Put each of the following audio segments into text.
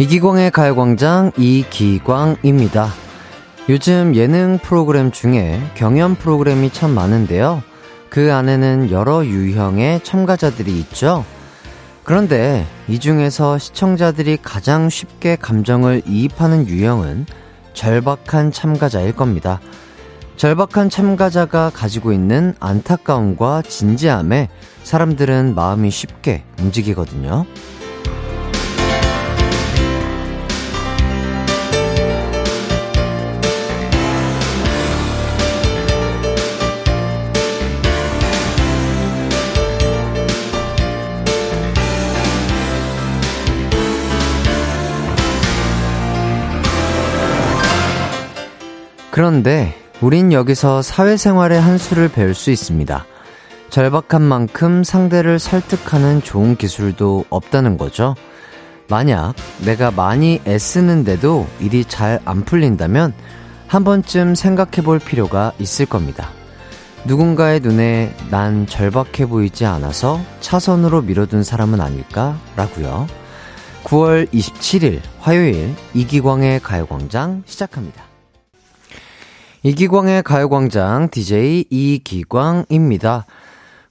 이기광의 가요광장 이기광입니다. 요즘 예능 프로그램 중에 경연 프로그램이 참 많은데요. 그 안에는 여러 유형의 참가자들이 있죠. 그런데 이 중에서 시청자들이 가장 쉽게 감정을 이입하는 유형은 절박한 참가자일 겁니다. 절박한 참가자가 가지고 있는 안타까움과 진지함에 사람들은 마음이 쉽게 움직이거든요. 그런데 우린 여기서 사회생활의 한 수를 배울 수 있습니다. 절박한 만큼 상대를 설득하는 좋은 기술도 없다는 거죠. 만약 내가 많이 애쓰는데도 일이 잘 안 풀린다면 한 번쯤 생각해 볼 필요가 있을 겁니다. 누군가의 눈에 난 절박해 보이지 않아서 차선으로 밀어둔 사람은 아닐까? 라고요. 9월 27일 화요일 이기광의 가요광장 시작합니다. 이기광의 가요광장 DJ 이기광입니다.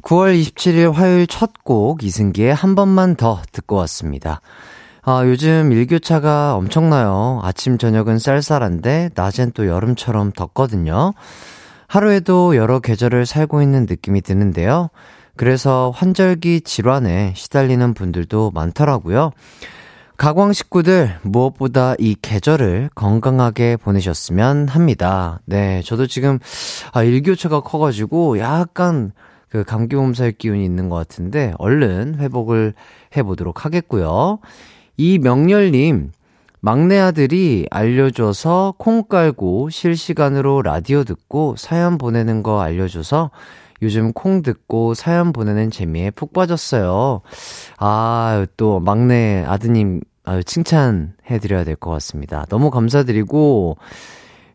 9월 27일 화요일 첫 곡 이승기의 한 번만 더 듣고 왔습니다. 아, 요즘 일교차가 엄청나요. 아침, 저녁은 쌀쌀한데, 낮엔 또 여름처럼 덥거든요. 하루에도 여러 계절을 살고 있는 느낌이 드는데요. 그래서 환절기 질환에 시달리는 분들도 많더라고요. 가광 식구들 무엇보다 이 계절을 건강하게 보내셨으면 합니다. 네, 저도 지금 아 일교차가 커가지고 약간 그 감기 몸살 기운이 있는 것 같은데 얼른 회복을 해보도록 하겠고요. 이 명렬님 막내 아들이 알려줘서 콩 깔고 실시간으로 라디오 듣고 사연 보내는 거 알려줘서 요즘 콩 듣고 사연 보내는 재미에 푹 빠졌어요. 아, 또 막내 아드님, 아유, 칭찬해드려야 될 것 같습니다. 너무 감사드리고,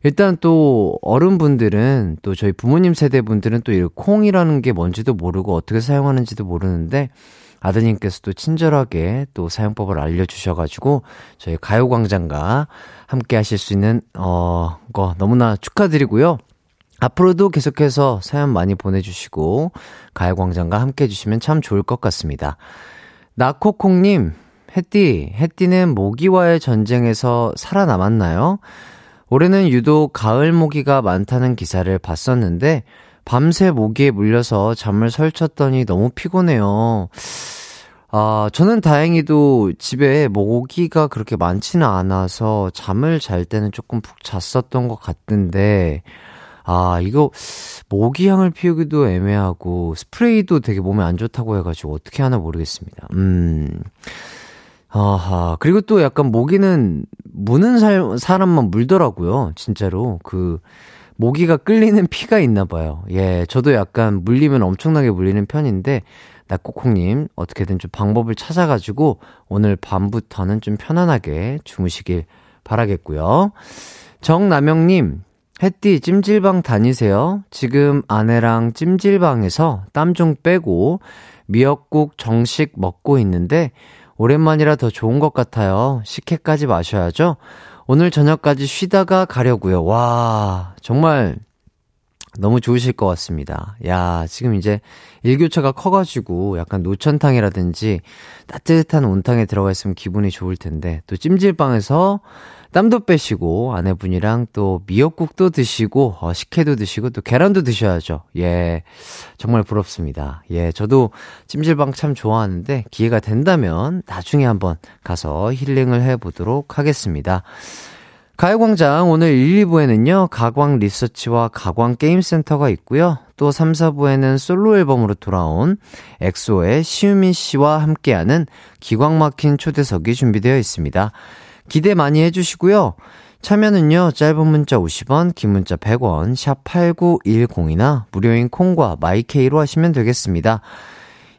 일단 또 어른분들은 또 저희 부모님 세대분들은 또 이 콩이라는 게 뭔지도 모르고 어떻게 사용하는지도 모르는데 아드님께서도 친절하게 또 사용법을 알려주셔가지고 저희 가요광장과 함께 하실 수 있는 어, 거 너무나 축하드리고요. 앞으로도 계속해서 사연 많이 보내주시고 가요광장과 함께 해주시면 참 좋을 것 같습니다. 나코콩님, 햇띠, 햇띠는 모기와의 전쟁에서 살아남았나요? 올해는 유독 가을 모기가 많다는 기사를 봤었는데 밤새 모기에 물려서 잠을 설쳤더니 너무 피곤해요. 아, 저는 다행히도 집에 모기가 그렇게 많지는 않아서 잠을 잘 때는 조금 푹 잤었던 것 같은데, 아, 이거 모기향을 피우기도 애매하고 스프레이도 되게 몸에 안 좋다고 해가지고 어떻게 하나 모르겠습니다. 음. 아하. 그리고 또 약간 모기는 무는 살, 사람만 물더라고요. 진짜로. 그, 모기가 끌리는 피가 있나 봐요. 예, 저도 약간 물리면 엄청나게 물리는 편인데, 낙코콩님, 어떻게든 좀 방법을 찾아가지고, 오늘 밤부터는 좀 편안하게 주무시길 바라겠고요. 정남영님, 햇띠 찜질방 다니세요? 지금 아내랑 찜질방에서 땀 좀 빼고 미역국 정식 먹고 있는데 오랜만이라 더 좋은 것 같아요. 식혜까지 마셔야죠. 오늘 저녁까지 쉬다가 가려고요. 와, 정말 너무 좋으실 것 같습니다. 야, 지금 이제 일교차가 커가지고 약간 노천탕이라든지 따뜻한 온탕에 들어가 있으면 기분이 좋을 텐데 또 찜질방에서 땀도 빼시고 아내분이랑 또 미역국도 드시고 어, 식혜도 드시고 또 계란도 드셔야죠. 예. 정말 부럽습니다. 예. 저도 찜질방 참 좋아하는데 기회가 된다면 나중에 한번 가서 힐링을 해 보도록 하겠습니다. 가요광장 오늘 1, 2부에는요, 가광 리서치와 가광 게임센터가 있고요. 또 3, 4부에는 솔로 앨범으로 돌아온 엑소의 시우민 씨와 함께하는 기광 막힌 초대석이 준비되어 있습니다. 기대 많이 해주시고요. 참여는요, 짧은 문자 50원, 긴 문자 100원, 샵 8910이나 무료인 콩과 마이케이로 하시면 되겠습니다.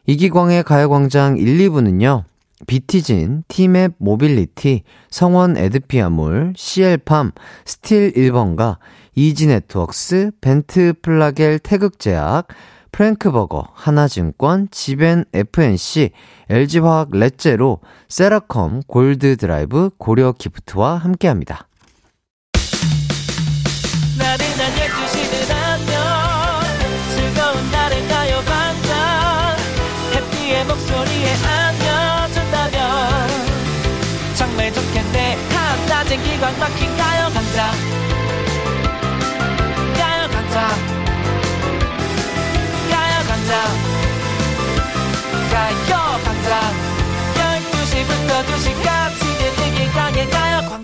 이기광의 가요광장 1, 2부는요, 비티진, 티맵 모빌리티, 성원 에드피아몰, CL팜, 스틸 1번가, 이지 네트웍스, 벤트 플라겔 태극제약, 프랭크버거, 하나증권, 지벤 FNC, LG화학 렛제로, 세라컴, 골드드라이브, 고려 기프트와 함께합니다. 기광 막힌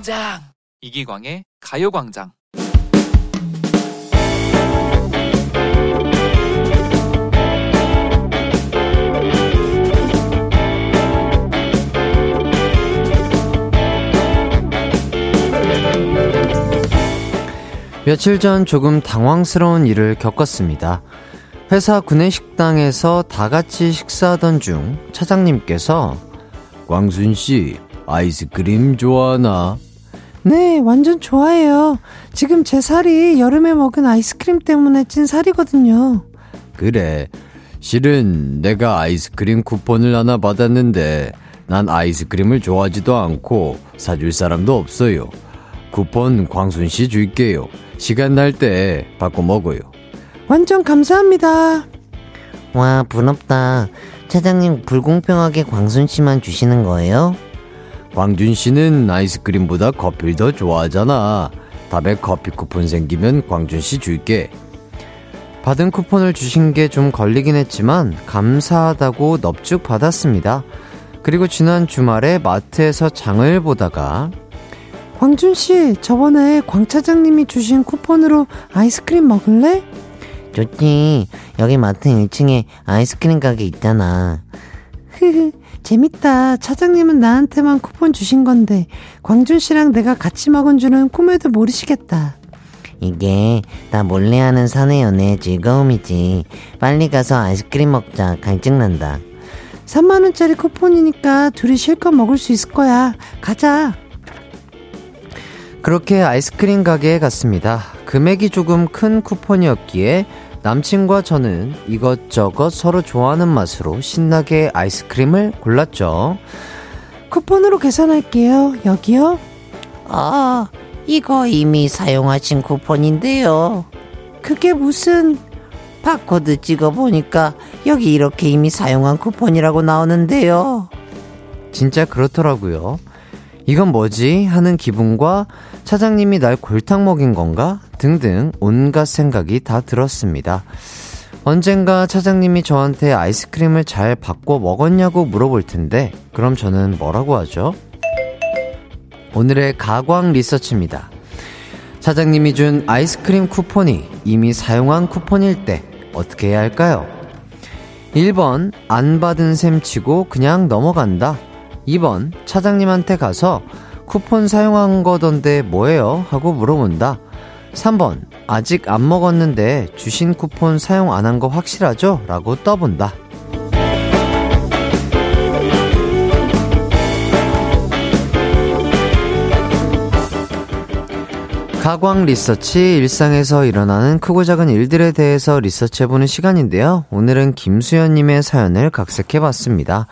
가요광장. 이기광의 가요광장. 며칠 전 조금 당황스러운 일을 겪었습니다. 회사 구내식당에서 다 같이 식사하던 중 차장님께서 광순 씨 아이스크림 좋아하나? 네, 완전 좋아해요. 지금 제 살이 여름에 먹은 아이스크림 때문에 찐 살이거든요. 그래. 실은 내가 아이스크림 쿠폰을 하나 받았는데 난 아이스크림을 좋아하지도 않고 사줄 사람도 없어요. 쿠폰 광순 씨 줄게요. 시간 날때 바꿔 먹어요. 완전 감사합니다. 와, 부럽다. 차장님 불공평하게 광순 씨만 주시는 거예요? 광준 씨는 아이스크림보다 커피를 더 좋아하잖아. 다음에 커피 쿠폰 생기면 광준 씨 줄게. 받은 쿠폰을 주신 게 좀 걸리긴 했지만 감사하다고 넙죽 받았습니다. 그리고 지난 주말에 마트에서 장을 보다가 광준 씨, 저번에 광 차장님이 주신 쿠폰으로 아이스크림 먹을래? 좋지. 여기 마트 1층에 아이스크림 가게 있잖아. 흐흐. 재밌다. 차장님은 나한테만 쿠폰 주신 건데, 광준 씨랑 내가 같이 먹은 줄은 꿈에도 모르시겠다. 이게 나 몰래 하는 사내 연애의 즐거움이지. 빨리 가서 아이스크림 먹자. 갈증난다. 3만원짜리 쿠폰이니까 둘이 실컷 먹을 수 있을 거야. 가자. 그렇게 아이스크림 가게에 갔습니다. 금액이 조금 큰 쿠폰이었기에 남친과 저는 이것저것 서로 좋아하는 맛으로 신나게 아이스크림을 골랐죠. 쿠폰으로 계산할게요. 여기요? 아, 이거 이미 사용하신 쿠폰인데요. 그게 무슨 바코드 찍어보니까 여기 이렇게 이미 사용한 쿠폰이라고 나오는데요. 진짜 그렇더라고요. 이건 뭐지? 하는 기분과 차장님이 날 골탕 먹인 건가? 등등 온갖 생각이 다 들었습니다. 언젠가 차장님이 저한테 아이스크림을 잘 바꿔 먹었냐고 물어볼 텐데, 그럼 저는 뭐라고 하죠? 오늘의 가광 리서치입니다. 차장님이 준 아이스크림 쿠폰이 이미 사용한 쿠폰일 때 어떻게 해야 할까요? 1번, 안 받은 셈 치고 그냥 넘어간다. 2번, 차장님한테 가서 쿠폰 사용한 거던데 뭐예요? 하고 물어본다. 3번, 아직 안 먹었는데 주신 쿠폰 사용 안 한 거 확실하죠? 라고 떠본다. 가광 리서치 일상에서 일어나는 크고 작은 일들에 대해서 리서치해보는 시간인데요. 오늘은 김수현님의 사연을 각색해봤습니다.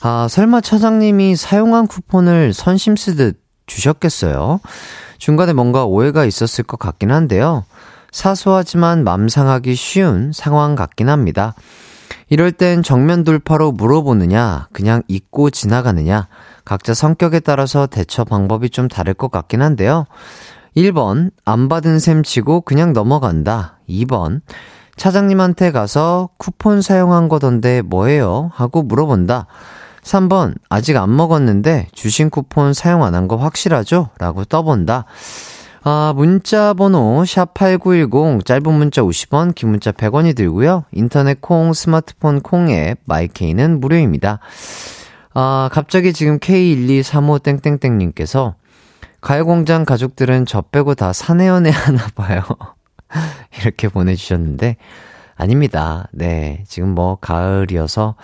아, 설마 차장님이 사용한 쿠폰을 선심 쓰듯 주셨겠어요? 중간에 뭔가 오해가 있었을 것 같긴 한데요. 사소하지만 맘 상하기 쉬운 상황 같긴 합니다. 이럴 땐 정면 돌파로 물어보느냐, 그냥 잊고 지나가느냐, 각자 성격에 따라서 대처 방법이 좀 다를 것 같긴 한데요. 1번, 안 받은 셈 치고 그냥 넘어간다. 2번, 차장님한테 가서 쿠폰 사용한 거던데 뭐예요? 하고 물어본다. 3번, 아직 안 먹었는데 주신 쿠폰 사용 안 한 거 확실하죠? 라고 떠본다. 아, 문자 번호 샵8910 짧은 문자 50원, 긴 문자 100원이 들고요. 인터넷 콩, 스마트폰 콩 앱 마이케이는 무료입니다. 아, 갑자기 지금 K1235 땡땡땡 님께서 가요공장 가족들은 저 빼고 다 사내연애 하나 봐요. 이렇게 보내주셨는데 아닙니다. 네, 지금 뭐 가을이어서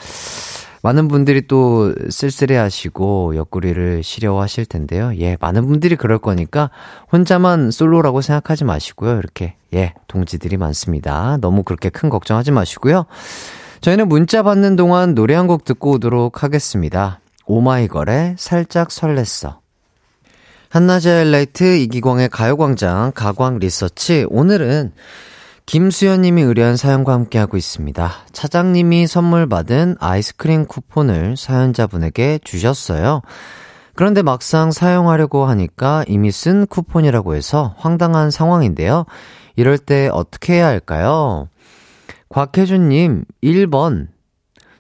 많은 분들이 또 쓸쓸해 하시고 옆구리를 시려워하실 텐데요. 예, 많은 분들이 그럴 거니까 혼자만 솔로라고 생각하지 마시고요. 이렇게, 예, 동지들이 많습니다. 너무 그렇게 큰 걱정하지 마시고요. 저희는 문자 받는 동안 노래 한 곡 듣고 오도록 하겠습니다. 오마이걸의 살짝 설렜어. 한낮의 하이라이트 이기광의 가요광장 가광 리서치. 오늘은 김수현님이 의뢰한 사연과 함께하고 있습니다. 차장님이 선물 받은 아이스크림 쿠폰을 사연자분에게 주셨어요. 그런데 막상 사용하려고 하니까 이미 쓴 쿠폰이라고 해서 황당한 상황인데요. 이럴 때 어떻게 해야 할까요? 곽혜준님, 1번.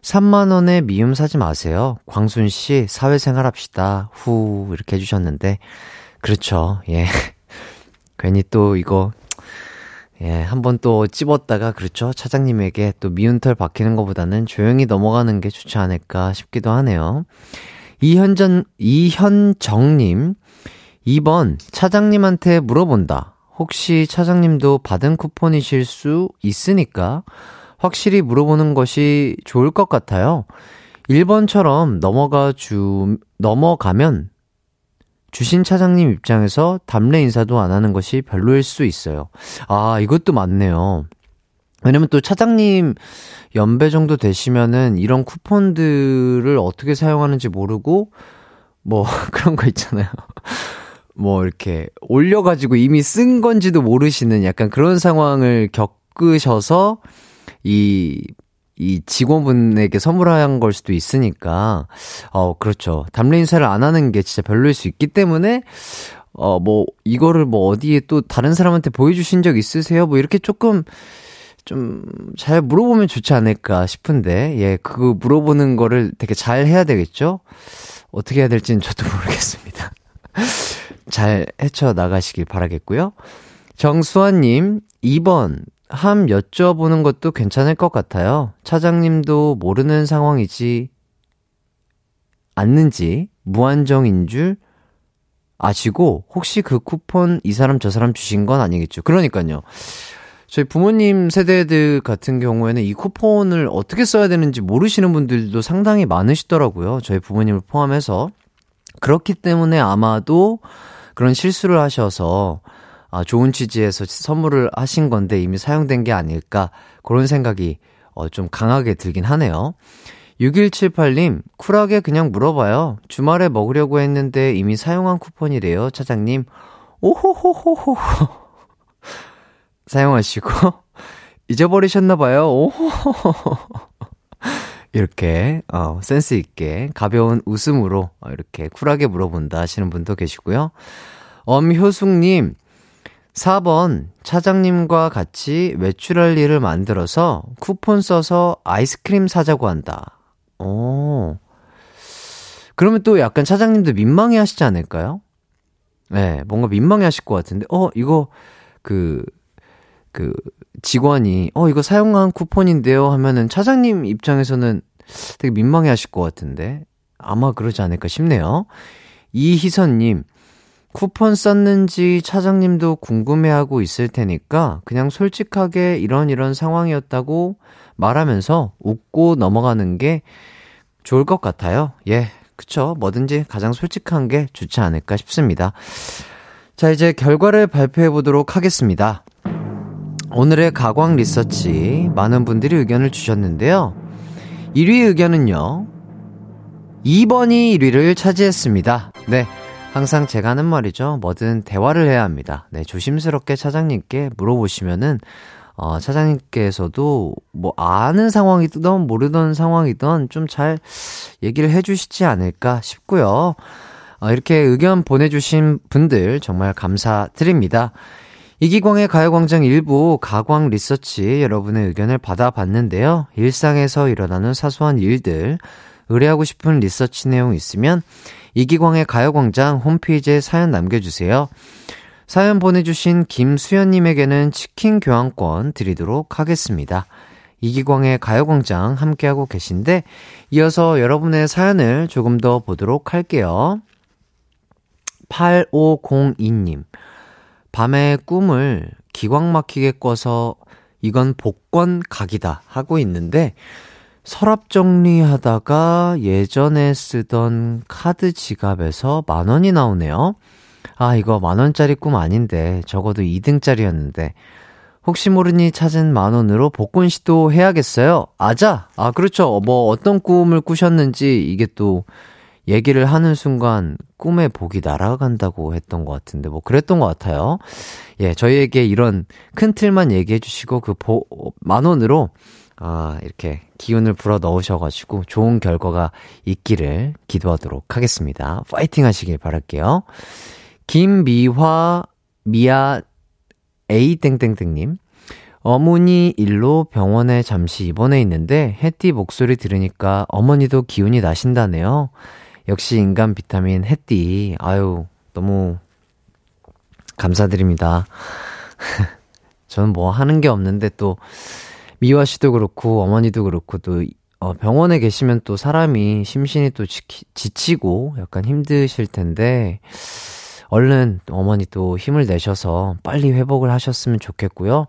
3만원에 미움 사지 마세요. 광순씨, 사회생활 합시다. 후, 이렇게 해주셨는데. 그렇죠. 예. 괜히 또 이거 예, 한번 또 찝었다가, 그렇죠. 차장님에게 또 미운 털 박히는 것보다는 조용히 넘어가는 게 좋지 않을까 싶기도 하네요. 이현전, 이현정님, 2번, 차장님한테 물어본다. 혹시 차장님도 받은 쿠폰이실 수 있으니까 확실히 물어보는 것이 좋을 것 같아요. 1번처럼 넘어가 주, 넘어가면 주신 차장님 입장에서 담례 인사도 안 하는 것이 별로일 수 있어요. 아, 이것도 맞네요. 왜냐면 또 차장님 연배 정도 되시면은 이런 쿠폰들을 어떻게 사용하는지 모르고 뭐 그런 거 있잖아요. 뭐 이렇게 올려가지고 이미 쓴 건지도 모르시는 약간 그런 상황을 겪으셔서 이 이 직원분에게 선물한 걸 수도 있으니까, 어, 그렇죠. 담례 인사를 안 하는 게 진짜 별로일 수 있기 때문에, 어, 뭐, 이거를 뭐 어디에 또 다른 사람한테 보여주신 적 있으세요? 뭐 이렇게 조금, 좀, 잘 물어보면 좋지 않을까 싶은데, 예, 그거 물어보는 거를 되게 잘 해야 되겠죠? 어떻게 해야 될지는 저도 모르겠습니다. 잘 헤쳐 나가시길 바라겠고요. 정수환님, 2번, 함 여쭤보는 것도 괜찮을 것 같아요. 차장님도 모르는 상황이지 않는지 무한정인 줄 아시고 혹시 그 쿠폰 이 사람 저 사람 주신 건 아니겠죠. 그러니까요. 저희 부모님 세대들 같은 경우에는 이 쿠폰을 어떻게 써야 되는지 모르시는 분들도 상당히 많으시더라고요. 저희 부모님을 포함해서. 그렇기 때문에 아마도 그런 실수를 하셔서 아, 좋은 취지에서 선물을 하신 건데 이미 사용된 게 아닐까 그런 생각이 어, 좀 강하게 들긴 하네요. 6178님, 쿨하게 그냥 물어봐요. 주말에 먹으려고 했는데 이미 사용한 쿠폰이래요, 차장님. 오호호호호. 사용하시고, 잊어버리셨나봐요. 오호호호. 이렇게, 어, 센스있게, 가벼운 웃음으로, 어, 이렇게 쿨하게 물어본다 하시는 분도 계시고요. 엄효숙님, 4번, 차장님과 같이 외출할 일을 만들어서 쿠폰 써서 아이스크림 사자고 한다. 오. 그러면 또 약간 차장님도 민망해 하시지 않을까요? 네, 뭔가 민망해 하실 것 같은데, 어, 이거, 그, 그, 직원이, 어, 이거 사용한 쿠폰인데요 하면은 차장님 입장에서는 되게 민망해 하실 것 같은데, 아마 그러지 않을까 싶네요. 이희선님, 쿠폰 썼는지 차장님도 궁금해하고 있을 테니까 그냥 솔직하게 이런 이런 상황이었다고 말하면서 웃고 넘어가는 게 좋을 것 같아요. 예, 그쵸. 뭐든지 가장 솔직한 게 좋지 않을까 싶습니다. 자, 이제 결과를 발표해 보도록 하겠습니다. 오늘의 가광 리서치 많은 분들이 의견을 주셨는데요. 1위 의견은요. 2번이 1위를 차지했습니다. 네. 항상 제가 하는 말이죠. 뭐든 대화를 해야 합니다. 네, 조심스럽게 차장님께 물어보시면은, 어, 차장님께서도 뭐 아는 상황이든 모르던 상황이든 좀 잘 얘기를 해주시지 않을까 싶고요. 어, 이렇게 의견 보내주신 분들 정말 감사드립니다. 이기광의 가요광장 일부 가광 리서치 여러분의 의견을 받아봤는데요. 일상에서 일어나는 사소한 일들, 의뢰하고 싶은 리서치 내용 있으면 이기광의 가요광장 홈페이지에 사연 남겨주세요. 사연 보내주신 김수연님에게는 치킨 교환권 드리도록 하겠습니다. 이기광의 가요광장 함께하고 계신데, 이어서 여러분의 사연을 조금 더 보도록 할게요. 8502님. 밤에 꿈을 기광 막히게 꿔서 이건 복권 각이다 하고 있는데, 서랍 정리하다가 예전에 쓰던 카드 지갑에서 만 원이 나오네요. 아, 이거 만 원짜리 꿈 아닌데, 적어도 2등짜리였는데. 혹시 모르니 찾은 만 원으로 복권 시도 해야겠어요? 아자! 아, 그렇죠. 뭐 어떤 꿈을 꾸셨는지 이게 또 얘기를 하는 순간 꿈의 복이 날아간다고 했던 것 같은데, 뭐 그랬던 것 같아요. 예, 저희에게 이런 큰 틀만 얘기해 주시고 그 보, 만 원으로 아, 이렇게 기운을 불어 넣으셔가지고 좋은 결과가 있기를 기도하도록 하겠습니다. 파이팅 하시길 바랄게요. 김미화, 미아, A땡땡땡님. 어머니 일로 병원에 잠시 입원해 있는데 햇띠 목소리 들으니까 어머니도 기운이 나신다네요. 역시 인간 비타민 햇띠. 아유, 너무 감사드립니다. 저는 뭐 하는 게 없는데 또 미화 씨도 그렇고 어머니도 그렇고 또 어, 병원에 계시면 또 사람이 심신이 또 지키, 지치고 약간 힘드실 텐데 얼른 어머니 또 힘을 내셔서 빨리 회복을 하셨으면 좋겠고요.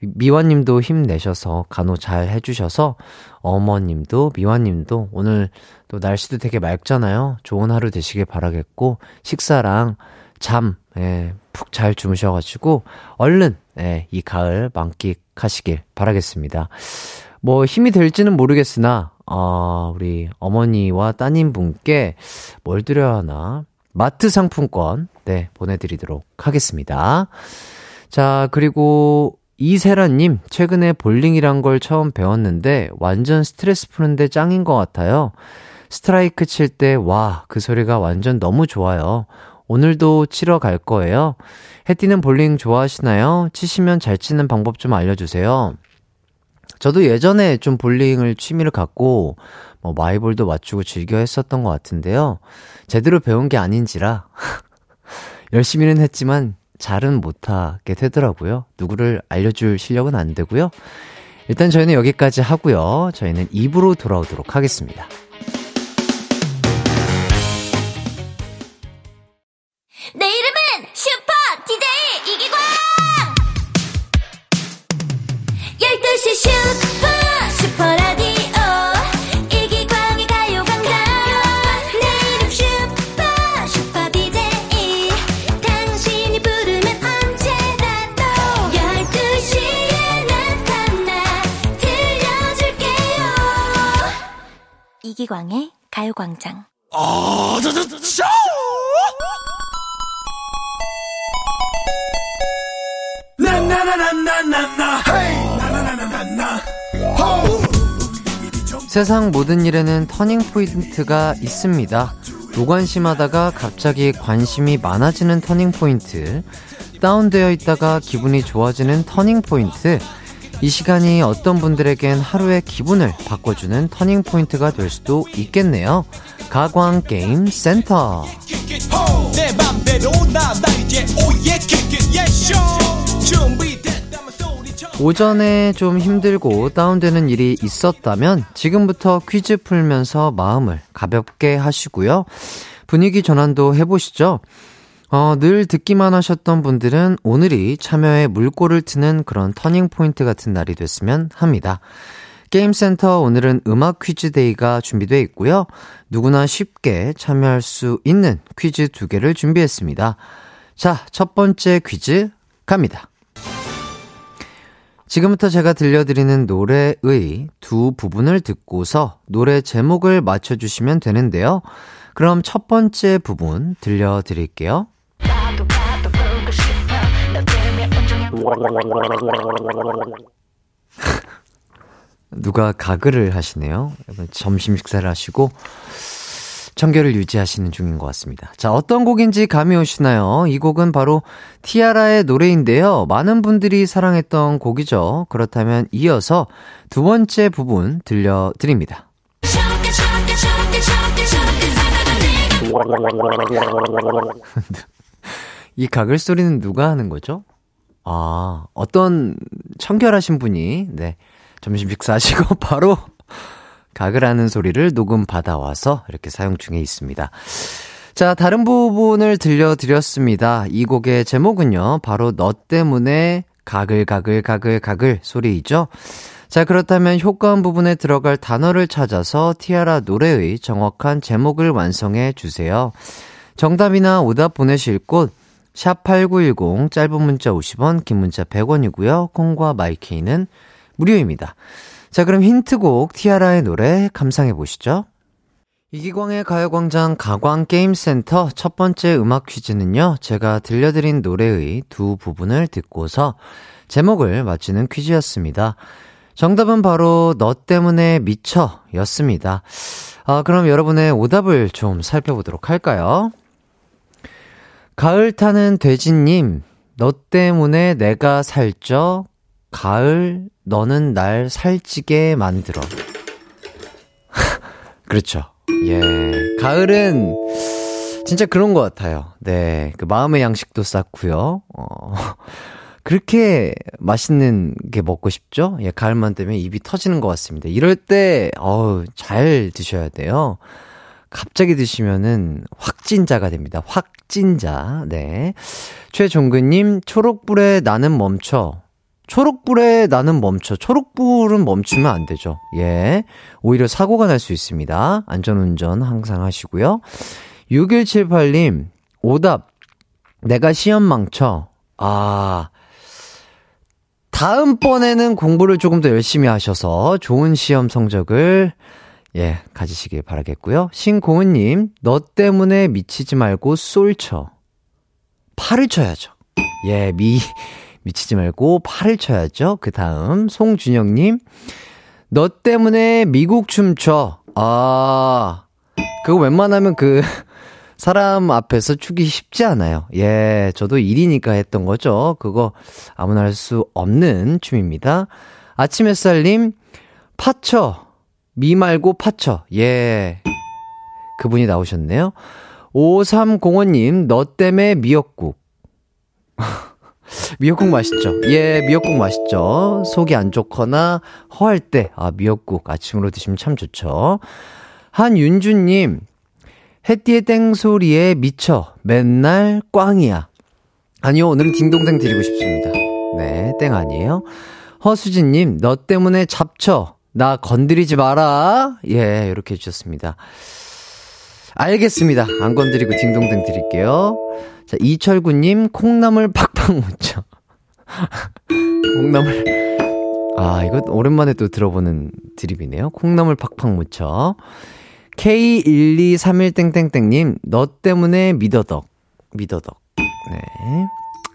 미화님도 힘내셔서 간호 잘 해주셔서 어머님도 미화님도 오늘 또 날씨도 되게 맑잖아요. 좋은 하루 되시길 바라겠고 식사랑 잠, 예, 푹잘 주무셔가지고 얼른 예, 이 가을 만끽 하시길 바라겠습니다. 뭐 힘이 될지는 모르겠으나 어, 우리 어머니와 따님 분께 뭘 드려야 하나 마트 상품권 네 보내드리도록 하겠습니다. 자 그리고 이세라님 최근에 볼링이란 걸 처음 배웠는데 완전 스트레스 푸는데 짱인 것 같아요. 스트라이크 칠 때 와 그 소리가 완전 너무 좋아요. 오늘도 치러 갈 거예요. 해띠는 볼링 좋아하시나요? 치시면 잘 치는 방법 좀 알려주세요. 저도 예전에 좀 볼링을 취미를 갖고 뭐 마이볼도 맞추고 즐겨 했었던 것 같은데요. 제대로 배운 게 아닌지라 열심히는 했지만 잘은 못하게 되더라고요. 누구를 알려줄 실력은 안 되고요. 일단 저희는 여기까지 하고요. 저희는 입으로 돌아오도록 하겠습니다. 이기광의 가요광장 세상 모든 일에는 turning point가 있습니다. 무관심하다가 갑자기 관심이 많아지는 turning point. 다운되어 있다가 기분이 좋아지는 turning point. 이 시간이 어떤 분들에겐 하루의 기분을 바꿔주는 터닝 포인트가 될 수도 있겠네요. 가광 게임 센터. 소리쳐 오전에 좀 힘들고 다운되는 일이 있었다면 지금부터 퀴즈 풀면서 마음을 가볍게 하시고요. 분위기 전환도 해보시죠. 어, 늘 듣기만 하셨던 분들은 오늘이 참여의 물꼬를 트는 그런 터닝 포인트 같은 날이 됐으면 합니다. 게임센터 오늘은 음악 퀴즈 데이가 준비되어 있고요. 누구나 쉽게 참여할 수 있는 퀴즈 두 개를 준비했습니다. 자, 첫 번째 퀴즈 갑니다. 지금부터 제가 들려드리는 노래의 두 부분을 듣고서 노래 제목을 맞춰주시면 되는데요. 그럼 첫 번째 부분 들려드릴게요. 누가 가글을 하시네요. 점심 식사를 하시고 청결을 유지하시는 중인 것 같습니다. 자, 어떤 곡인지 감이 오시나요? 이 곡은 바로 티아라의 노래인데요. 많은 분들이 사랑했던 곡이죠. 그렇다면 이어서 두 번째 부분 들려드립니다. 이 가글 소리는 누가 하는 거죠? 아, 어떤 청결하신 분이, 네, 점심 식사하시고 바로 가글하는 소리를 녹음 받아와서 이렇게 사용 중에 있습니다. 자, 다른 부분을 들려드렸습니다. 이 곡의 제목은요, 바로 너 때문에 가글 가글 가글 가글 소리이죠. 자, 그렇다면 효과음 부분에 들어갈 단어를 찾아서 티아라 노래의 정확한 제목을 완성해 주세요. 정답이나 오답 보내실 곳, 샵8910, 짧은 문자 50원, 긴 문자 100원이고요. 콩과 마이케이는 무료입니다. 자, 그럼 힌트곡 티아라의 노래 감상해 보시죠. 이기광의 가요광장 가광게임센터 첫 번째 음악 퀴즈는요, 제가 들려드린 노래의 두 부분을 듣고서 제목을 맞추는 퀴즈였습니다. 정답은 바로 너 때문에 미쳐 였습니다. 아, 그럼 여러분의 오답을 좀 살펴보도록 할까요? 가을 타는 돼지님, 너 때문에 내가 살쪄. 가을, 너는 날 살찌게 만들어. 그렇죠. 예. 가을은 진짜 그런 것 같아요. 네. 그 마음의 양식도 쌓고요. 어, 그렇게 맛있는 게 먹고 싶죠? 예, 가을만 되면 입이 터지는 것 같습니다. 이럴 때, 어우, 잘 드셔야 돼요. 갑자기 드시면은 확진자가 됩니다. 확진자. 네. 최종근님, 초록불에 나는 멈춰. 초록불에 나는 멈춰. 초록불은 멈추면 안 되죠. 예. 오히려 사고가 날 수 있습니다. 안전운전 항상 하시고요. 6178님, 오답. 내가 시험 망쳐. 아. 다음번에는 공부를 조금 더 열심히 하셔서 좋은 시험 성적을 예, 가지시길 바라겠고요. 신고은님, 너 때문에 미치지 말고 쏠 쳐. 팔을 쳐야죠. 예, 미, 미치지 말고 팔을 쳐야죠. 그 다음, 송준영님, 너 때문에 미국 춤춰. 아, 그거 웬만하면 그, 사람 앞에서 추기 쉽지 않아요. 예, 저도 일이니까 했던 거죠. 그거 아무나 할 수 없는 춤입니다. 아침 햇살님, 파쳐. 미 말고 파쳐. 예. 그분이 나오셨네요. 5305님, 너 때문에 미역국. 미역국 맛있죠? 예, 미역국 맛있죠? 속이 안 좋거나 허할 때, 아, 미역국 아침으로 드시면 참 좋죠. 한윤주님, 해띠의 땡소리에 미쳐. 맨날 꽝이야. 아니요, 오늘은 딩동댕 드리고 싶습니다. 네, 땡 아니에요. 허수진님, 너 때문에 잡쳐. 나 건드리지 마라. 예, 이렇게 해주셨습니다. 알겠습니다. 안 건드리고 딩동댕 드릴게요. 자, 이철구님, 콩나물 팍팍 묻혀. 콩나물. 아, 이거 오랜만에 또 들어보는 드립이네요. 콩나물 팍팍 묻혀. K1231땡땡땡님, 너 때문에 미더덕. 미더덕. 네.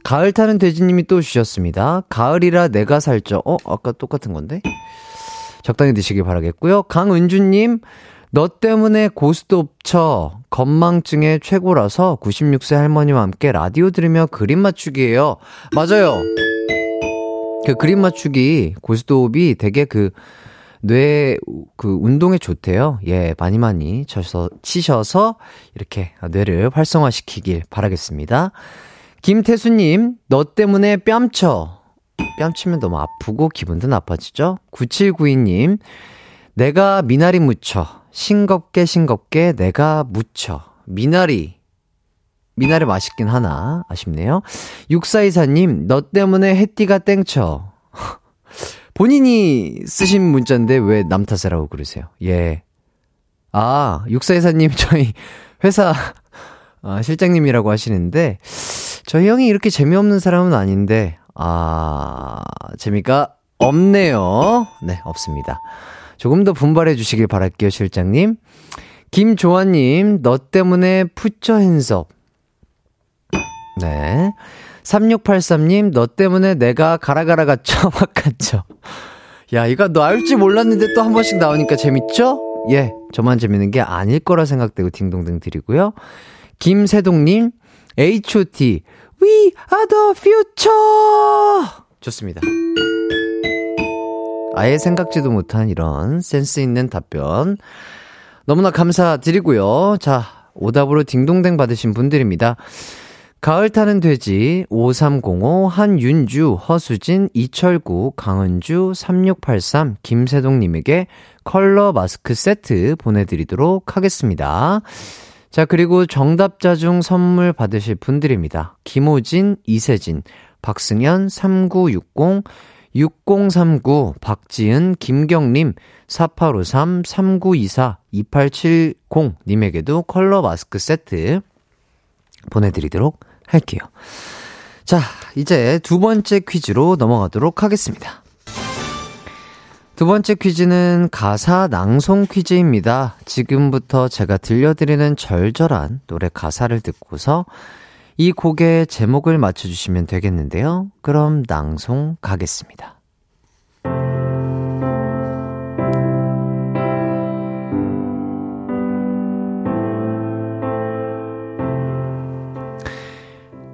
가을 타는 돼지님이 또 주셨습니다. 가을이라 내가 살쪄. 어, 아까 똑같은 건데? 적당히 드시길 바라겠고요. 강은주님, 너 때문에 고스톱 쳐. 건망증의 최고라서 96세 할머니와 함께 라디오 들으며 그림 맞추기예요. 맞아요. 그 그림 맞추기 고스톱이 되게 그 뇌, 그, 운동에 좋대요. 예, 많이 많이 쳐서, 치셔서, 이렇게 뇌를 활성화시키길 바라겠습니다. 김태수님, 너 때문에 뺨쳐. 뺨치면 너무 아프고 기분도 나빠지죠? 9792님, 내가 미나리 묻혀. 싱겁게 싱겁게 내가 묻혀. 미나리. 미나리 맛있긴 하나. 아쉽네요. 6424님, 너 때문에 해띠가 땡쳐. 본인이 쓰신 문자인데 왜 남 탓이라고 그러세요? 예. 아, 6424님, 저희 회사, 아, 실장님이라고 하시는데, 저희 형이 이렇게 재미없는 사람은 아닌데, 아, 재미가 없네요. 네, 없습니다. 조금 더 분발해 주시길 바랄게요, 실장님. 김조아님, 너 때문에 푸처 핸섭. 네. 3683님, 너 때문에 내가 가라가라 갇혀, 확 갇혀. 야, 이거 너 알지 몰랐는데 또 한 번씩 나오니까 재밌죠? 예, 저만 재밌는 게 아닐 거라 생각되고 딩동댕 드리고요. 김세동님, H.O.T. We are the future! 좋습니다. 아예 생각지도 못한 이런 센스 있는 답변. 너무나 감사드리고요. 자, 오답으로 딩동댕 받으신 분들입니다. 가을 타는 돼지 5305 한윤주 허수진 이철구 강은주 3683 김세동님에게 컬러 마스크 세트 보내드리도록 하겠습니다. 자 그리고 정답자 중 선물 받으실 분들입니다. 김호진 이세진 박승현 3960 6039, 박지은, 김경님, 4853, 3924, 2870님에게도 컬러 마스크 세트 보내드리도록 할게요. 자, 이제 두 번째 퀴즈로 넘어가도록 하겠습니다. 두 번째 퀴즈는 가사 낭송 퀴즈입니다. 지금부터 제가 들려드리는 절절한 노래 가사를 듣고서 이 곡의 제목을 맞춰주시면 되겠는데요. 그럼 낭송 가겠습니다.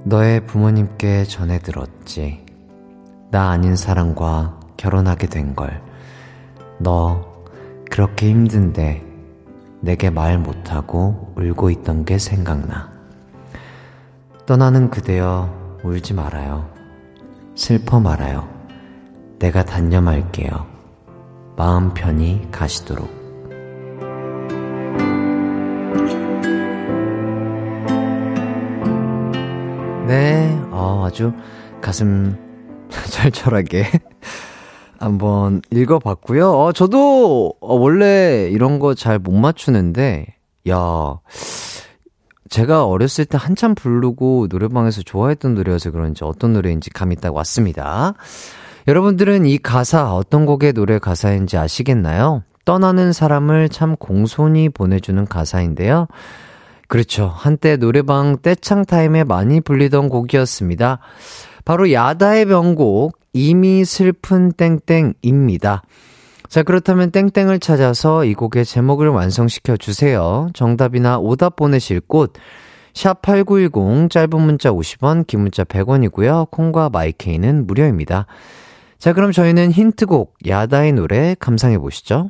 너의 부모님께 전해 들었지. 나 아닌 사람과 결혼하게 된 걸. 너 그렇게 힘든데 내게 말 못하고 울고 있던 게 생각나. 떠나는 그대여 울지 말아요. 슬퍼 말아요. 내가 단념할게요. 마음 편히 가시도록. 네, 어, 아주 가슴 절절하게 한번 읽어봤고요. 어, 저도 어, 원래 이런 거 잘 못 맞추는데, 야, 제가 어렸을 때 한참 부르고 노래방에서 좋아했던 노래여서 그런지 어떤 노래인지 감이 딱 왔습니다. 여러분들은 이 가사 어떤 곡의 노래 가사인지 아시겠나요? 떠나는 사람을 참 공손히 보내주는 가사인데요. 그렇죠. 한때 노래방 떼창 타임에 많이 불리던 곡이었습니다. 바로 야다의 명곡 이미 슬픈 땡땡입니다. 자, 그렇다면 땡땡을 찾아서 이 곡의 제목을 완성시켜 주세요. 정답이나 오답 보내실 곳, 샵8910, 짧은 문자 50원, 긴 문자 100원이고요. 콩과 마이케이는 무료입니다. 자, 그럼 저희는 힌트곡, 야다의 노래 감상해 보시죠.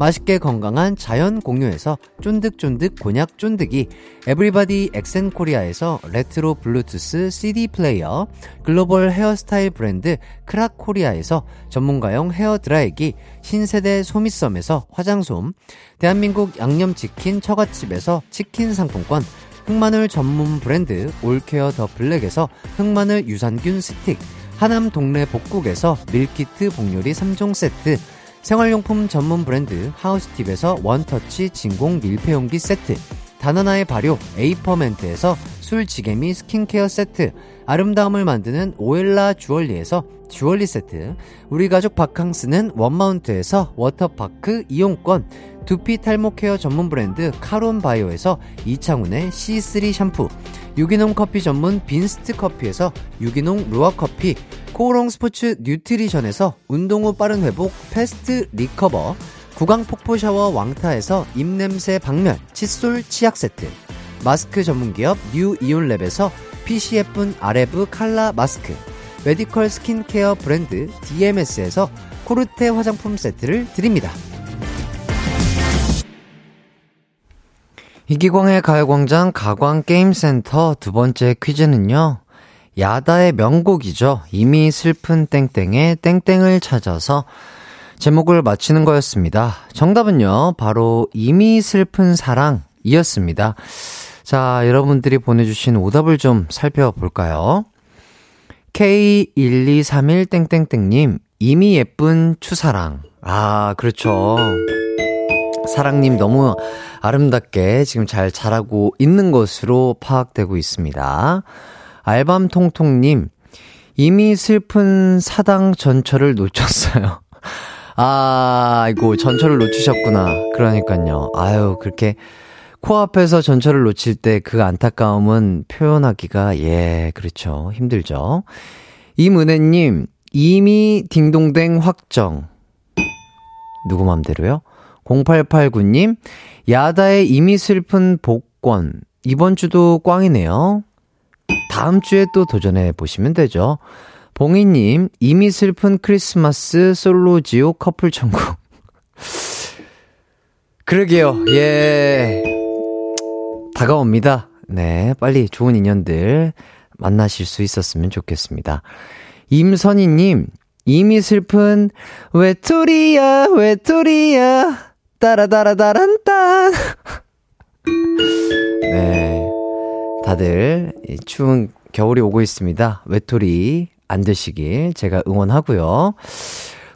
맛있게 건강한 자연 공유에서 쫀득쫀득 곤약 쫀득이, 에브리바디 엑센코리아에서 레트로 블루투스 CD 플레이어, 글로벌 헤어스타일 브랜드 크라코리아에서 전문가용 헤어 드라이기, 신세대 소미썸에서 화장솜, 대한민국 양념치킨 처갓집에서 치킨 상품권, 흑마늘 전문 브랜드 올케어 더 블랙에서 흑마늘 유산균 스틱, 하남 동네 복국에서 밀키트 복요리 3종 세트, 생활용품 전문 브랜드 하우스팁에서 원터치 진공 밀폐용기 세트, 다나나의 발효 에이퍼멘트에서 술지개미 스킨케어 세트, 아름다움을 만드는 오엘라 주얼리에서 주얼리 세트, 우리 가족 바캉스는 원마운트에서 워터파크 이용권, 두피 탈모 케어 전문 브랜드 카론 바이오에서 이창훈의 C3 샴푸, 유기농 커피 전문 빈스트 커피에서 유기농 루아 커피, 코오롱 스포츠 뉴트리션에서 운동 후 빠른 회복 패스트 리커버, 구강 폭포 샤워 왕타에서 입냄새 박멸 칫솔 치약 세트, 마스크 전문 기업 뉴 이온랩에서 예쁜 아레브 칼라 마스크, 메디컬 스킨케어 브랜드 DMS에서 코르테 화장품 세트를 드립니다. 이기광의 가요광장 가광게임센터 두 번째 퀴즈는요. 야다의 명곡이죠. 이미 슬픈 땡땡의 땡땡을 찾아서 제목을 맞히는 거였습니다. 정답은요. 바로 이미 슬픈 사랑이었습니다. 자, 여러분들이 보내주신 오답을 좀 살펴볼까요? K1231땡땡땡님, 이미 예쁜 추사랑. 아, 그렇죠. 사랑님 너무 아름답게 지금 잘 자라고 있는 것으로 파악되고 있습니다. 알밤통통님, 이미 슬픈 사당 전철을 놓쳤어요. 아, 이고 전철을 놓치셨구나. 그러니까요. 아유, 그렇게 코앞에서 전철을 놓칠 때 그 안타까움은 표현하기가, 예, 그렇죠. 힘들죠. 이문혜님, 이미 딩동댕 확정. 누구 맘대로요? 0889님, 야다의 이미 슬픈 복권. 이번 주도 꽝이네요. 다음 주에 또 도전해 보시면 되죠. 봉희님, 이미 슬픈 크리스마스 솔로지오 커플 천국. 그러게요. 예. 다가옵니다. 네, 빨리 좋은 인연들 만나실 수 있었으면 좋겠습니다. 임선희님, 이미 슬픈 외톨이야, 외톨이야, 따라따라따란딴. 네. 다들 추운 겨울이 오고 있습니다. 외톨이 안 되시길 제가 응원하고요.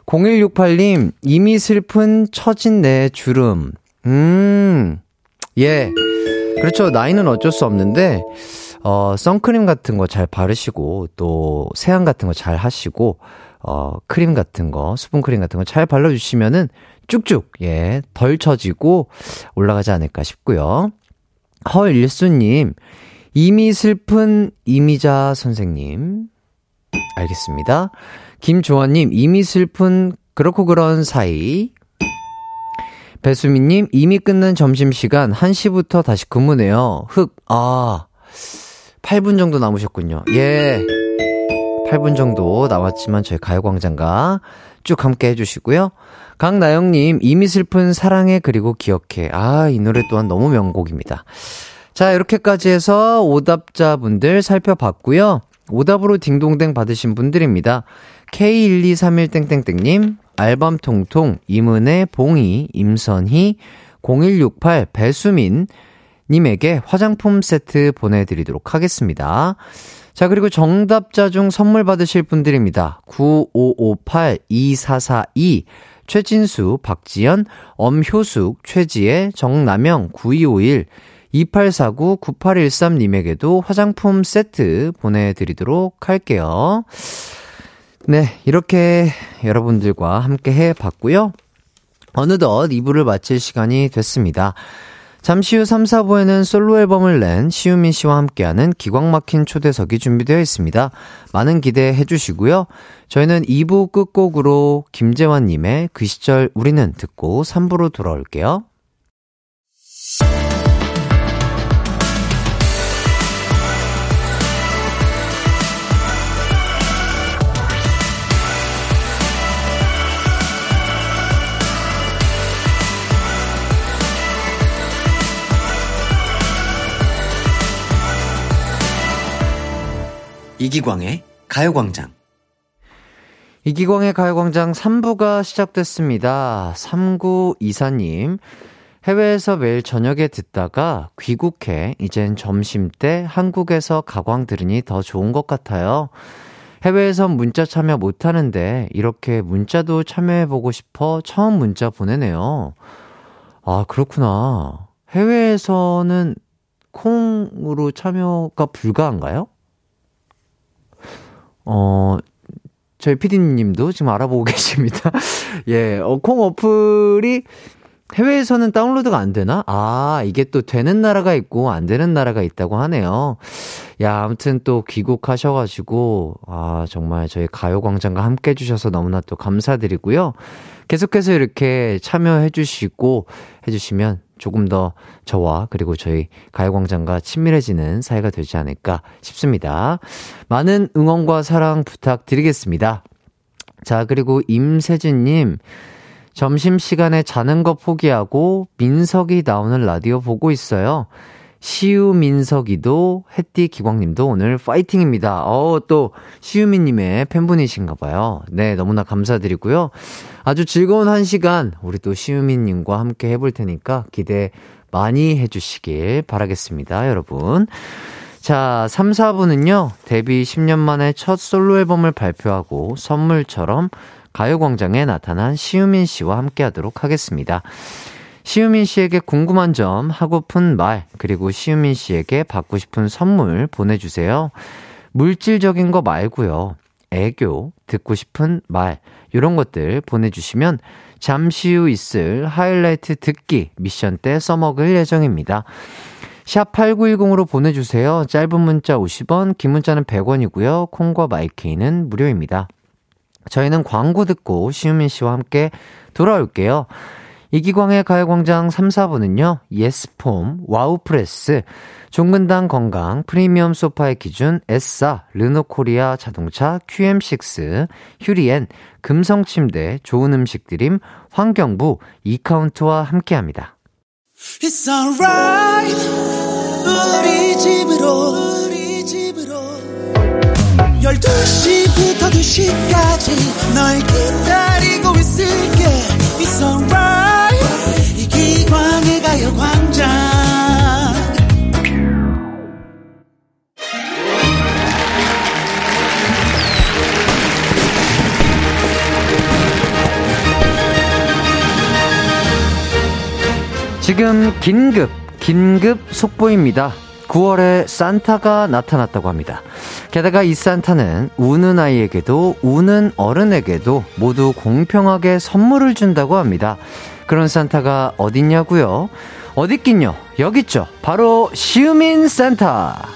0168님, 이미 슬픈 처진 내 주름. 음, 예. 그렇죠. 나이는 어쩔 수 없는데, 어, 선크림 같은 거 잘 바르시고, 또 세안 같은 거 잘 하시고, 어, 크림 같은 거, 수분크림 같은 거 잘 발라주시면은 쭉쭉, 예, 덜 처지고 올라가지 않을까 싶고요. 헐, 일수님, 이미 슬픈 이미자 선생님. 알겠습니다. 김조아님, 이미 슬픈 그렇고 그런 사이. 배수민님, 이미 끝난 점심시간 1시부터 다시 근무네요. 흑, 아, 8분 정도 남으셨군요. 예. 8분 정도 남았지만 저희 가요광장과 쭉 함께 해주시고요. 강나영님, 이미 슬픈 사랑해 그리고 기억해. 아, 이 노래 또한 너무 명곡입니다. 자, 이렇게까지 해서 오답자분들 살펴봤고요. 오답으로 딩동댕 받으신 분들입니다. K1231땡땡땡님, 알밤통통, 이문혜, 봉희, 임선희, 0168, 배수민, 님에게 화장품 세트 보내드리도록 하겠습니다. 자, 그리고 정답자 중 선물 받으실 분들입니다. 9558-2442, 최진수, 박지연, 엄효숙, 최지혜, 정남영, 9251, 2849-9813님에게도 화장품 세트 보내드리도록 할게요. 네, 이렇게 여러분들과 함께 해 봤고요. 어느덧 2부를 마칠 시간이 됐습니다. 잠시 후 3, 4부에는 솔로 앨범을 낸 시우민 씨와 함께하는 기광 막힌 초대석이 준비되어 있습니다. 많은 기대해 주시고요. 저희는 2부 끝곡으로 김재환님의 그 시절 우리는 듣고 3부로 돌아올게요. 이기광의 가요광장. 이기광의 가요광장 3부가 시작됐습니다. 3924님. 해외에서 매일 저녁에 듣다가 귀국해 이젠 점심 때 한국에서 가광 들으니 더 좋은 것 같아요. 해외에선 문자 참여 못 하는데 이렇게 문자도 참여해보고 싶어 처음 문자 보내네요. 아, 그렇구나. 해외에서는 콩으로 참여가 불가한가요? 어, 저희 피디님도 지금 알아보고 계십니다. 예, 어, 콩 어플이 해외에서는 다운로드가 안 되나? 아, 이게 또 되는 나라가 있고 안 되는 나라가 있다고 하네요. 야, 아무튼 또 귀국하셔가지고, 아, 정말 저희 가요광장과 함께 해주셔서 너무나 또 감사드리고요. 계속해서 이렇게 참여해주시고 해주시면 조금 더 저와 그리고 저희 가요광장과 친밀해지는 사이가 되지 않을까 싶습니다. 많은 응원과 사랑 부탁드리겠습니다. 자, 그리고 임세진님, 점심시간에 자는 거 포기하고 민석이 나오는 라디오 보고 있어요. 시우민석이도 햇띠 기광님도 오늘 파이팅입니다. 어, 또 시우민님의 팬분이신가 봐요. 네, 너무나 감사드리고요. 아주 즐거운 한 시간 우리 또 시우민님과 함께 해볼 테니까 기대 많이 해주시길 바라겠습니다, 여러분. 자, 3, 4부는요, 데뷔 10년 만에 첫 솔로 앨범을 발표하고 선물처럼 가요광장에 나타난 시우민 씨와 함께 하도록 하겠습니다. 시우민 씨에게 궁금한 점, 하고픈 말, 그리고 시우민 씨에게 받고 싶은 선물 보내주세요. 물질적인 거 말고요. 애교, 듣고 싶은 말, 이런 것들 보내주시면 잠시 후 있을 하이라이트 듣기 미션 때 써먹을 예정입니다. 샵 8910으로 보내주세요. 짧은 문자 50원, 긴 문자는 100원이고요. 콩과 마이케이는 무료입니다. 저희는 광고 듣고 시우민 씨와 함께 돌아올게요. 이기광의 가요광장 3, 4부는요, 예스폼, 와우프레스, 종근당 건강, 프리미엄 소파의 기준, 에싸, 르노코리아 자동차, QM6, 휴리엔, 금성침대, 좋은 음식 드림, 환경부, 이카운트와 함께 합니다. It's alright. 우리 집으로 우리 집으로. 12시부터 2시까지 널 기다리고 있을게. It's alright 이기광의 가요광장 지금 긴급, 긴급 속보입니다. 9월에 산타가 나타났다고 합니다. 게다가 이 산타는 우는 아이에게도 우는 어른에게도 모두 공평하게 선물을 준다고 합니다. 그런 산타가 어딨냐고요? 어딨긴요? 여기 있죠. 바로 시우민 산타.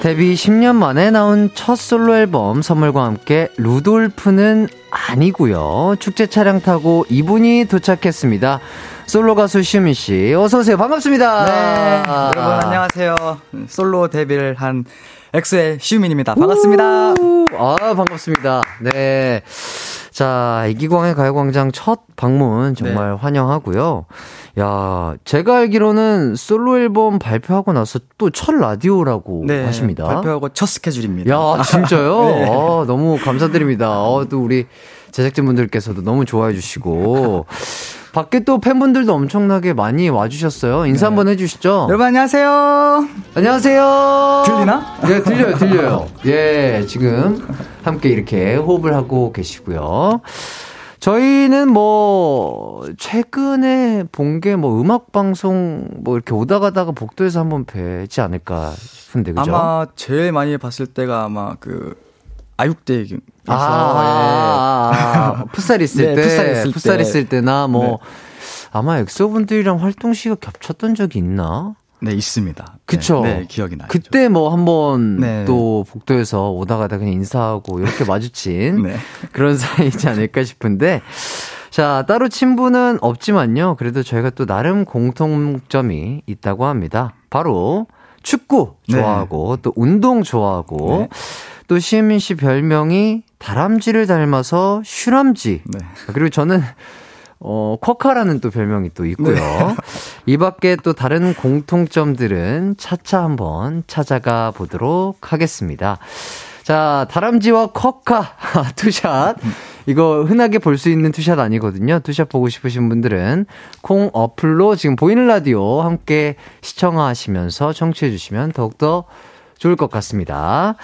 데뷔 10년 만에 나온 첫 솔로 앨범 선물과 함께 루돌프는 아니고요. 축제 차량 타고 이분이 도착했습니다. 솔로 가수 시우민 씨, 어서 오세요. 반갑습니다. 네, 여러분 안녕하세요. 솔로 데뷔를 한 엑소의 시우민입니다. 반갑습니다. 우, 아, 반갑습니다. 네. 자, 이기광의 가요광장 첫 방문 정말 네. 환영하고요. 야, 제가 알기로는 솔로 앨범 발표하고 나서 또 첫 라디오라고 하십니다. 네, 발표하고 첫 스케줄입니다. 야, 진짜요? 네. 아, 너무 감사드립니다. 어, 또 우리 제작진분들께서도 너무 좋아해 주시고. 밖에 또 팬분들도 엄청나게 많이 와주셨어요. 인사 한번 해주시죠. 여러분 안녕하세요. 안녕하세요. 들리나? 네, 들려요, 들려요. 예, 지금 함께 이렇게 호흡을 하고 계시고요. 저희는 뭐, 최근에 본 게 뭐 음악 방송 뭐 이렇게 오다 가다가 복도에서 한번 뵈지 않을까 싶은데, 그죠? 아마 제일 많이 봤을 때가 아마 그 아육대 에서 아, 아, 아, 풋살 있을 네, 때, 풋살 있을 풋살 때. 있을 때나 뭐, 네. 아마 엑소분들이랑 활동 시가 겹쳤던 적이 있나? 네 있습니다. 그쵸? 네, 네, 기억이 나요. 그때 뭐 한번 네. 또 복도에서 오다 가다 그냥 인사하고 이렇게 마주친 네. 그런 사이지 않을까 싶은데 자 따로 친분은 없지만요 그래도 저희가 또 나름 공통점이 있다고 합니다 바로 축구 좋아하고 또 운동 좋아하고 네. 또 시우민 씨 별명이 다람쥐를 닮아서 슈람쥐 네. 그리고 저는 어, 쿼카라는 또 별명이 또 있고요. 이 밖에 또 다른 공통점들은 차차 한번 찾아가 보도록 하겠습니다. 자, 다람쥐와 쿼카 투샷. 이거 흔하게 볼 수 있는 투샷 아니거든요. 투샷 보고 싶으신 분들은 콩 어플로 지금 보이는 라디오 함께 시청하시면서 청취해 주시면 더욱더 좋을 것 같습니다.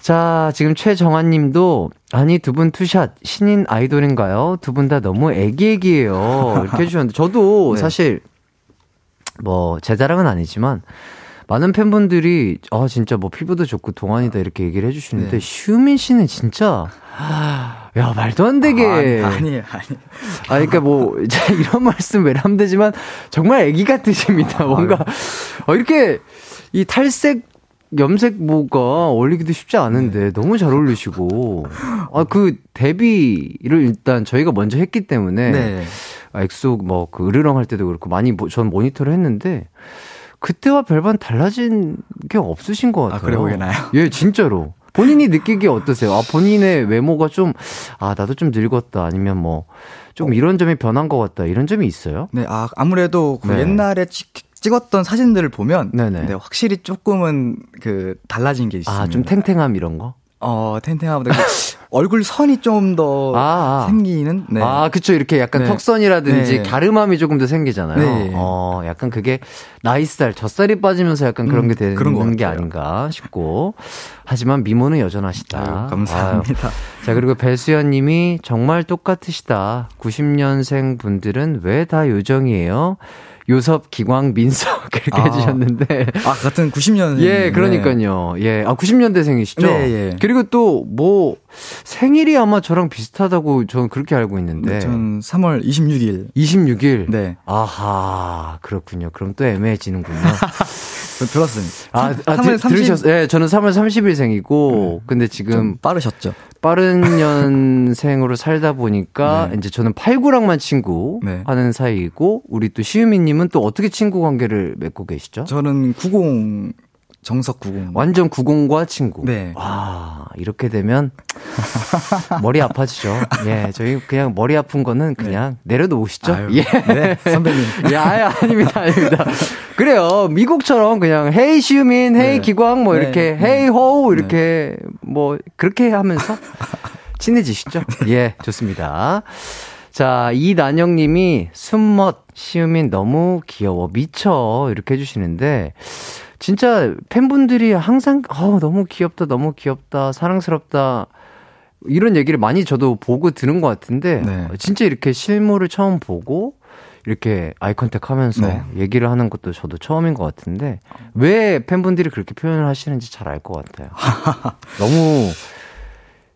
자, 지금 최정환 님도, 아니, 두 분 투샷, 신인 아이돌인가요? 두 분 다 너무 애기애기해요. 이렇게 해주셨는데, 저도 네. 사실, 뭐, 제 자랑은 아니지만, 많은 팬분들이, 아, 진짜 뭐, 피부도 좋고 동안이다, 이렇게 얘기를 해주시는데, 네. 시우민 씨는 진짜, 야, 말도 안 되게. 아니, 아니, 아니. 아, 그러니까 뭐 이런 말씀 외람되지만 정말 애기 같으십니다. 뭔가 어, 이렇게 이 탈색 염색 뭐가 어울리기도 쉽지 않은데 너무 잘 어울리시고 아 그 데뷔를 일단 저희가 먼저 했기 때문에 네. 아, 엑소 뭐그 으르렁 할 때도 그렇고 많이 모- 전 모니터를 했는데 그때와 별반 달라진 게 없으신 것 같아요. 아, 그래 보이나요? 예, 진짜로. 본인이 느끼기에 어떠세요? 아, 본인의 외모가 좀, 아, 나도 좀 늙었다. 아니면 뭐, 좀 이런 점이 변한 것 같다. 이런 점이 있어요? 네, 아 아무래도 그 네. 옛날에 찍, 찍었던 사진들을 보면 네네. 네, 확실히 조금은 그 달라진 게 있습니다. 아, 좀 탱탱함 이런 거? 어, 탱탱하보다 그 얼굴 선이 좀더 아, 아. 생기는 네. 아, 그쵸. 이렇게 약간 네. 턱선이라든지 네. 가름함이 조금 더 생기잖아요. 네. 어, 약간 그게 나이살, 젖살이 빠지면서 약간 그런 음, 게 되는 그런 것 게. 아닌가 싶고. 하지만 미모는 여전하시다. 아유, 감사합니다. 아유. 자, 그리고 배수연 님이 정말 똑같으시다. 90년생 분들은 왜 다 요정이에요? 요섭, 기광, 민석 이렇게 아. 해주셨는데. 아, 같은 90년 예, 그러니까요. 예. 아, 90년대생이시죠? 네, 예. 그리고 또, 뭐, 생일이 아마 저랑 비슷하다고 저는 그렇게 알고 있는데. 네, 전 3월 26일. 26일? 네. 아하, 그렇군요. 그럼 또 애매해지는군요. 들었습니다. 아, 아 3월 들, 들으셨어요? 예, 저는 3월 30일생이고, 근데 지금 좀 빠르셨죠? 빠른 년생으로 살다 보니까, 네. 이제 저는 89랑만 친구 네. 하는 사이이고, 우리 또 시우미님은 또 어떻게 친구 관계를 맺고 계시죠? 저는 90 정석 90. 완전 90과 친구. 네. 와, 이렇게 되면 머리 아파지죠. 예, 저희 그냥 머리 아픈 거는 그냥 내려놓으시죠. 네. 아유, 예. 네, 선배님. 야, 아야, 아닙니다, 아닙니다. 그래요. 미국처럼 그냥 헤이 시우민, 헤이 네. 기광 뭐 네. 이렇게 네. 헤이 호우 이렇게 뭐 그렇게 하면서 친해지시죠? 예, 좋습니다. 자, 이난영 님이 숨멋 시우민 너무 귀여워 미쳐 이렇게 해 주시는데 진짜 팬분들이 항상 어 너무 귀엽다 너무 귀엽다 사랑스럽다 이런 얘기를 많이 저도 보고 들은 것 같은데 네. 진짜 이렇게 실물을 처음 보고 이렇게 아이 컨택 하면서 네. 얘기를 하는 것도 저도 처음인 것 같은데 왜 팬분들이 그렇게 표현을 하시는지 잘 알 것 같아요. 너무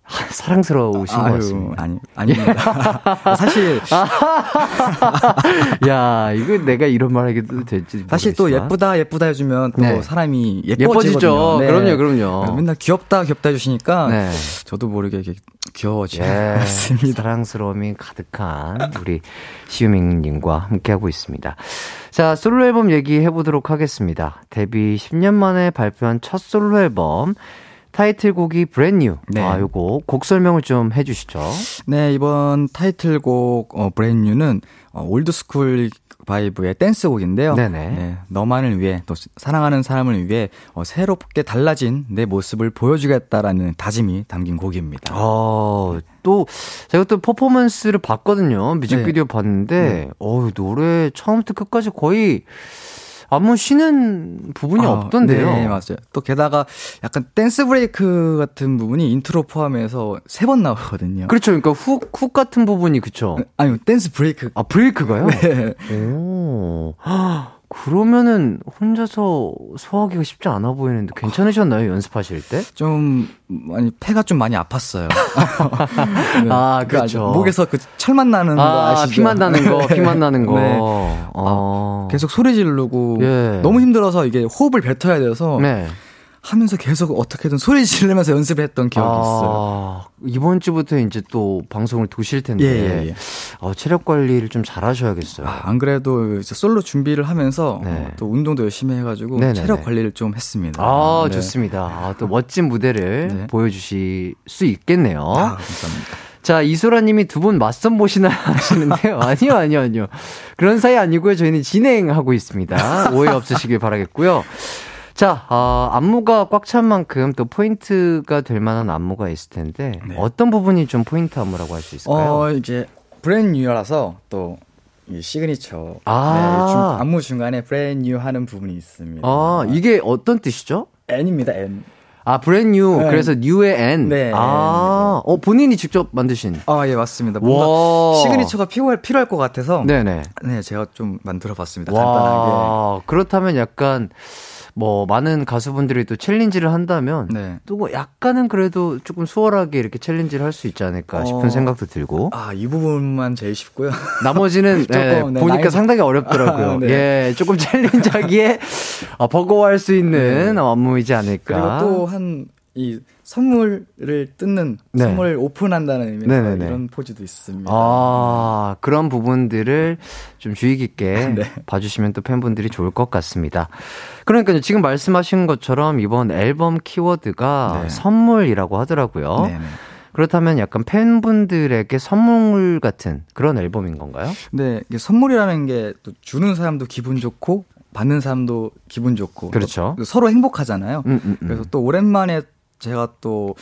하, 사랑스러우신 것 아유, 같습니다. 아니, 아닙니다. 사실, 야, 이거 내가 이런 말 하기도 될지. 사실 또. 예쁘다, 예쁘다 해주면 또 네. 사람이 예뻐지죠. 예뻐지죠. 그럼요, 그럼요. 맨날 귀엽다, 귀엽다 해주시니까 네. 저도 모르게 이렇게 예, 귀여워지습니다. 사랑스러움이 가득한 우리 시우민 님과 함께하고 있습니다. 자, 솔로 앨범 얘기해보도록 하겠습니다. 데뷔 10년 만에 발표한 첫 솔로 앨범, 타이틀곡이 Brand New. 네. 아, 요거 곡 설명을 좀 해주시죠. 네, 이번 타이틀곡, 어, Brand New는, 어, old school vibe의 댄스곡인데요. 네네. 네, 너만을 위해, 또 사랑하는 사람을 위해, 어, 새롭게 달라진 내 모습을 보여주겠다라는 다짐이 담긴 곡입니다. 어, 또, 제가 또 퍼포먼스를 봤거든요. 뮤직비디오 봤는데, 네. 어우, 노래 처음부터 끝까지 거의 안무 쉬는 부분이 아, 없던데요. 네, 맞아요. 또 게다가 약간 dance break 같은 부분이 인트로 포함해서 세 번 나오거든요. 그렇죠. 그러니까 hook, hook 같은 부분이 그쵸. 아니, dance break. 아, break가요? 네. 오. 헉, 그러면은 혼자서 소화하기가 쉽지 않아 보이는데 괜찮으셨나요? 연습하실 때? 좀, 많이, 폐가 좀 많이 아팠어요. 네. 아, 그 그렇죠. 목에서 그 철만 나는 거 아, 아시죠? 피만 나는 거, 피만 나는 거. 네. 어. 계속 소리 지르고 예. 너무 힘들어서 이게 호흡을 뱉어야 돼서 네. 하면서 계속 어떻게든 소리 지르면서 연습을 했던 기억이 있어요. 아, 이번 주부터 이제 또 방송을 도실 텐데. 예, 예, 예. 어, 체력 관리를 좀 잘 하셔야겠어요. 아, 안 그래도 이제 솔로 준비를 하면서 네. 어, 또 운동도 열심히 해가지고 네네네. 체력 관리를 좀 했습니다. 아, 네. 좋습니다. 아, 또 멋진 무대를 네. 보여주실 수 있겠네요. 아, 감사합니다. 자, 이소라 님이 두 분 맞선 보시나 하시는데요. 아니요, 아니요, 아니요. 그런 사이 아니고요. 저희는 진행하고 있습니다. 오해 없으시길 바라겠고요. 자, 어, 안무가 꽉 찬 만큼 또 포인트가 될 만한 안무가 있을 텐데, 네. 어떤 부분이 좀 포인트 안무라고 할 수 있을까요? 어, 이제 Brand New라서 또이 시그니처 아. 네, 중, 안무 중간에 Brand New 하는 부분이 있습니다. 아, 이게 어떤 뜻이죠? N입니다, N. 아, Brand New. 네. 그래서 뉴의 N. 네. 아, 어, 본인이 직접 만드신. 아, 예, 맞습니다. 뭔가 와. 시그니처가 필요할, 필요할 것 같아서 네네. 네, 제가 좀 만들어 봤습니다. 간단하게. 와, 그렇다면 약간 뭐 많은 가수분들이 또 챌린지를 한다면 네. 또뭐 약간은 그래도 조금 수월하게 이렇게 챌린지를 할 수 있지 않을까 싶은 어. 생각도 들고 아, 이 부분만 제일 쉽고요. 나머지는 네, 조금, 네, 보니까 난이도- 상당히 어렵더라고요. 아, 네. 예, 조금 챌린지하기에 어, 버거워할 수 있는 네. 안무이지 않을까. 그리고 또한이 선물을 뜯는 네. 선물을 오픈한다는 의미에서 네네네. 이런 포즈도 있습니다. 아, 그런 부분들을 좀 주의 깊게 네. 봐주시면 또 팬분들이 좋을 것 같습니다. 그러니까 지금 말씀하신 것처럼 이번 앨범 키워드가 네. 선물이라고 하더라고요. 네네. 그렇다면 약간 팬분들에게 선물 같은 그런 앨범인 건가요? 이게 선물이라는 게 또 주는 사람도 기분 좋고 받는 사람도 기분 좋고 그렇죠. 또 서로 행복하잖아요. 음, 음, 음. 그래서 또 오랜만에 제가 또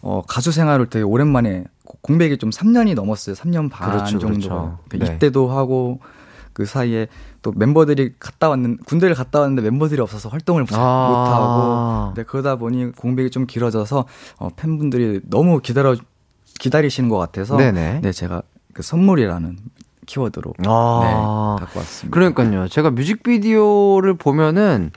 어, 가수 생활을 되게 오랜만에 공백이 좀 3년이 넘었어요. 3년 반 그렇죠, 정도가. 그렇죠. 그러니까 네. 이때도 하고 그 사이에 또 멤버들이 갔다 왔는 군대를 갔다 왔는데 멤버들이 없어서 활동을 못 아. 하고 네, 그러다 보니 공백이 좀 길어져서 어, 팬분들이 너무 기다려 기다리시는 것 같아서 네네. 네 제가 그 선물이라는 키워드로 아. 네, 갖고 왔습니다. 그러니까요. 제가 뮤직비디오를 보면은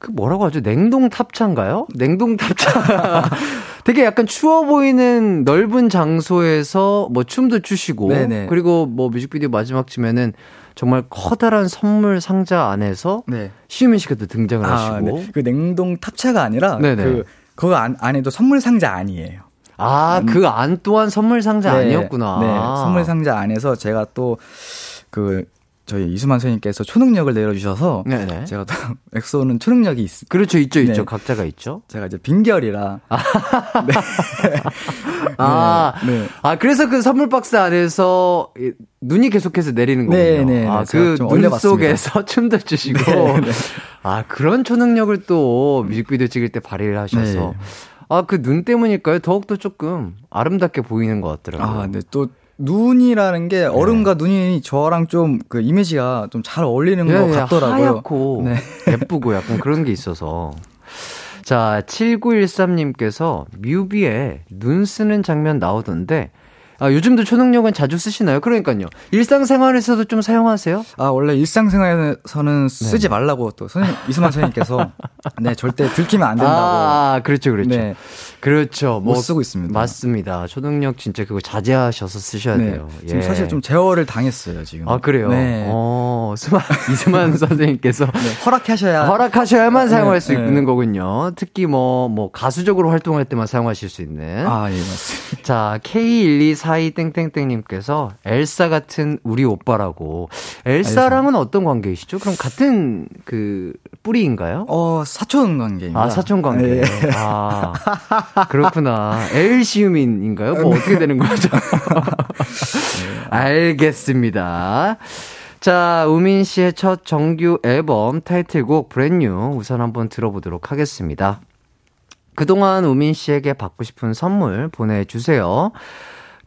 그 뭐라고 하죠? 냉동 탑차인가요? 냉동 탑차. 되게 약간 추워 보이는 넓은 장소에서 뭐 춤도 추시고 네네. 그리고 뭐 뮤직비디오 마지막쯤에는 정말 커다란 선물 상자 안에서 네. 시우민 씨가 또 등장을 아, 하시고 네. 그 냉동 탑차가 아니라 네네. 그 그거 안, 안에도 선물 상자 아니에요. 아, 그 안 또한 선물 상자 네, 아니었구나. 네, 선물 상자 안에서 제가 또 그 저희 이수만 선생님께서 초능력을 내려주셔서 네네. 제가 또 엑소는 초능력이 있, 그렇죠, 있죠, 있죠. 네. 각자가 있죠. 제가 이제 빈결이라 아, 네. 아, 그래서 그 선물 박스 안에서 이, 눈이 계속해서 내리는 거군요. 네, 네, 네. 아, 제가 그좀눈 올려봤습니다. 속에서 춤도 추시고. 네, 네. 아, 그런 초능력을 또 뮤직비디오 찍을 때 발휘를 하셔서. 네. 아, 그 눈 때문일까요? 더욱더 조금 아름답게 보이는 것 같더라고요. 아, 근데 또 눈이라는 게 네. 얼음과 눈이 저랑 좀 그 이미지가 좀 잘 어울리는 예, 것 예, 같더라고요. 하얗고 네. 예쁘고 약간 그런 게 있어서. 자, 7913님께서 뮤비에 눈 쓰는 장면 나오던데, 아, 요즘도 초능력은 자주 쓰시나요? 그러니까요. 일상생활에서도 좀 사용하세요? 아, 원래 일상생활에서는 쓰지 말라고 또 선생님, 이수만 선생님께서 네, 절대 들키면 안 된다고. 아, 그렇죠, 그렇죠. 네. 그렇죠. 못 쓰고 있습니다. 맞습니다. 초능력 진짜 그거 자제하셔서 쓰셔야 네. 돼요. 지금 예. 사실 좀 제어를 당했어요, 지금. 아, 그래요? 네. 어, 스마, 이스만 선생님께서 네, 허락하셔야. 허락하셔야만 네, 사용할 수 네. 있는 거군요. 특히 뭐, 뭐, 가수적으로 활동할 때만 사용하실 수 있는. 아, 예, 맞습니다. 자, K1242땡땡땡님께서 엘사 같은 우리 오빠라고. 엘사랑은 어떤 관계이시죠? 그럼 같은 그 뿌리인가요? 어, 사촌 관계입니다. 아, 사촌 관계. 예. 아, 그렇구나. 엘시우민인가요? 뭐 어떻게 되는 거죠? 알겠습니다. 자, 우민 씨의 첫 정규 앨범 타이틀곡 브랜뉴 우선 한번 들어보도록 하겠습니다. 그동안 우민 씨에게 받고 싶은 선물 보내주세요.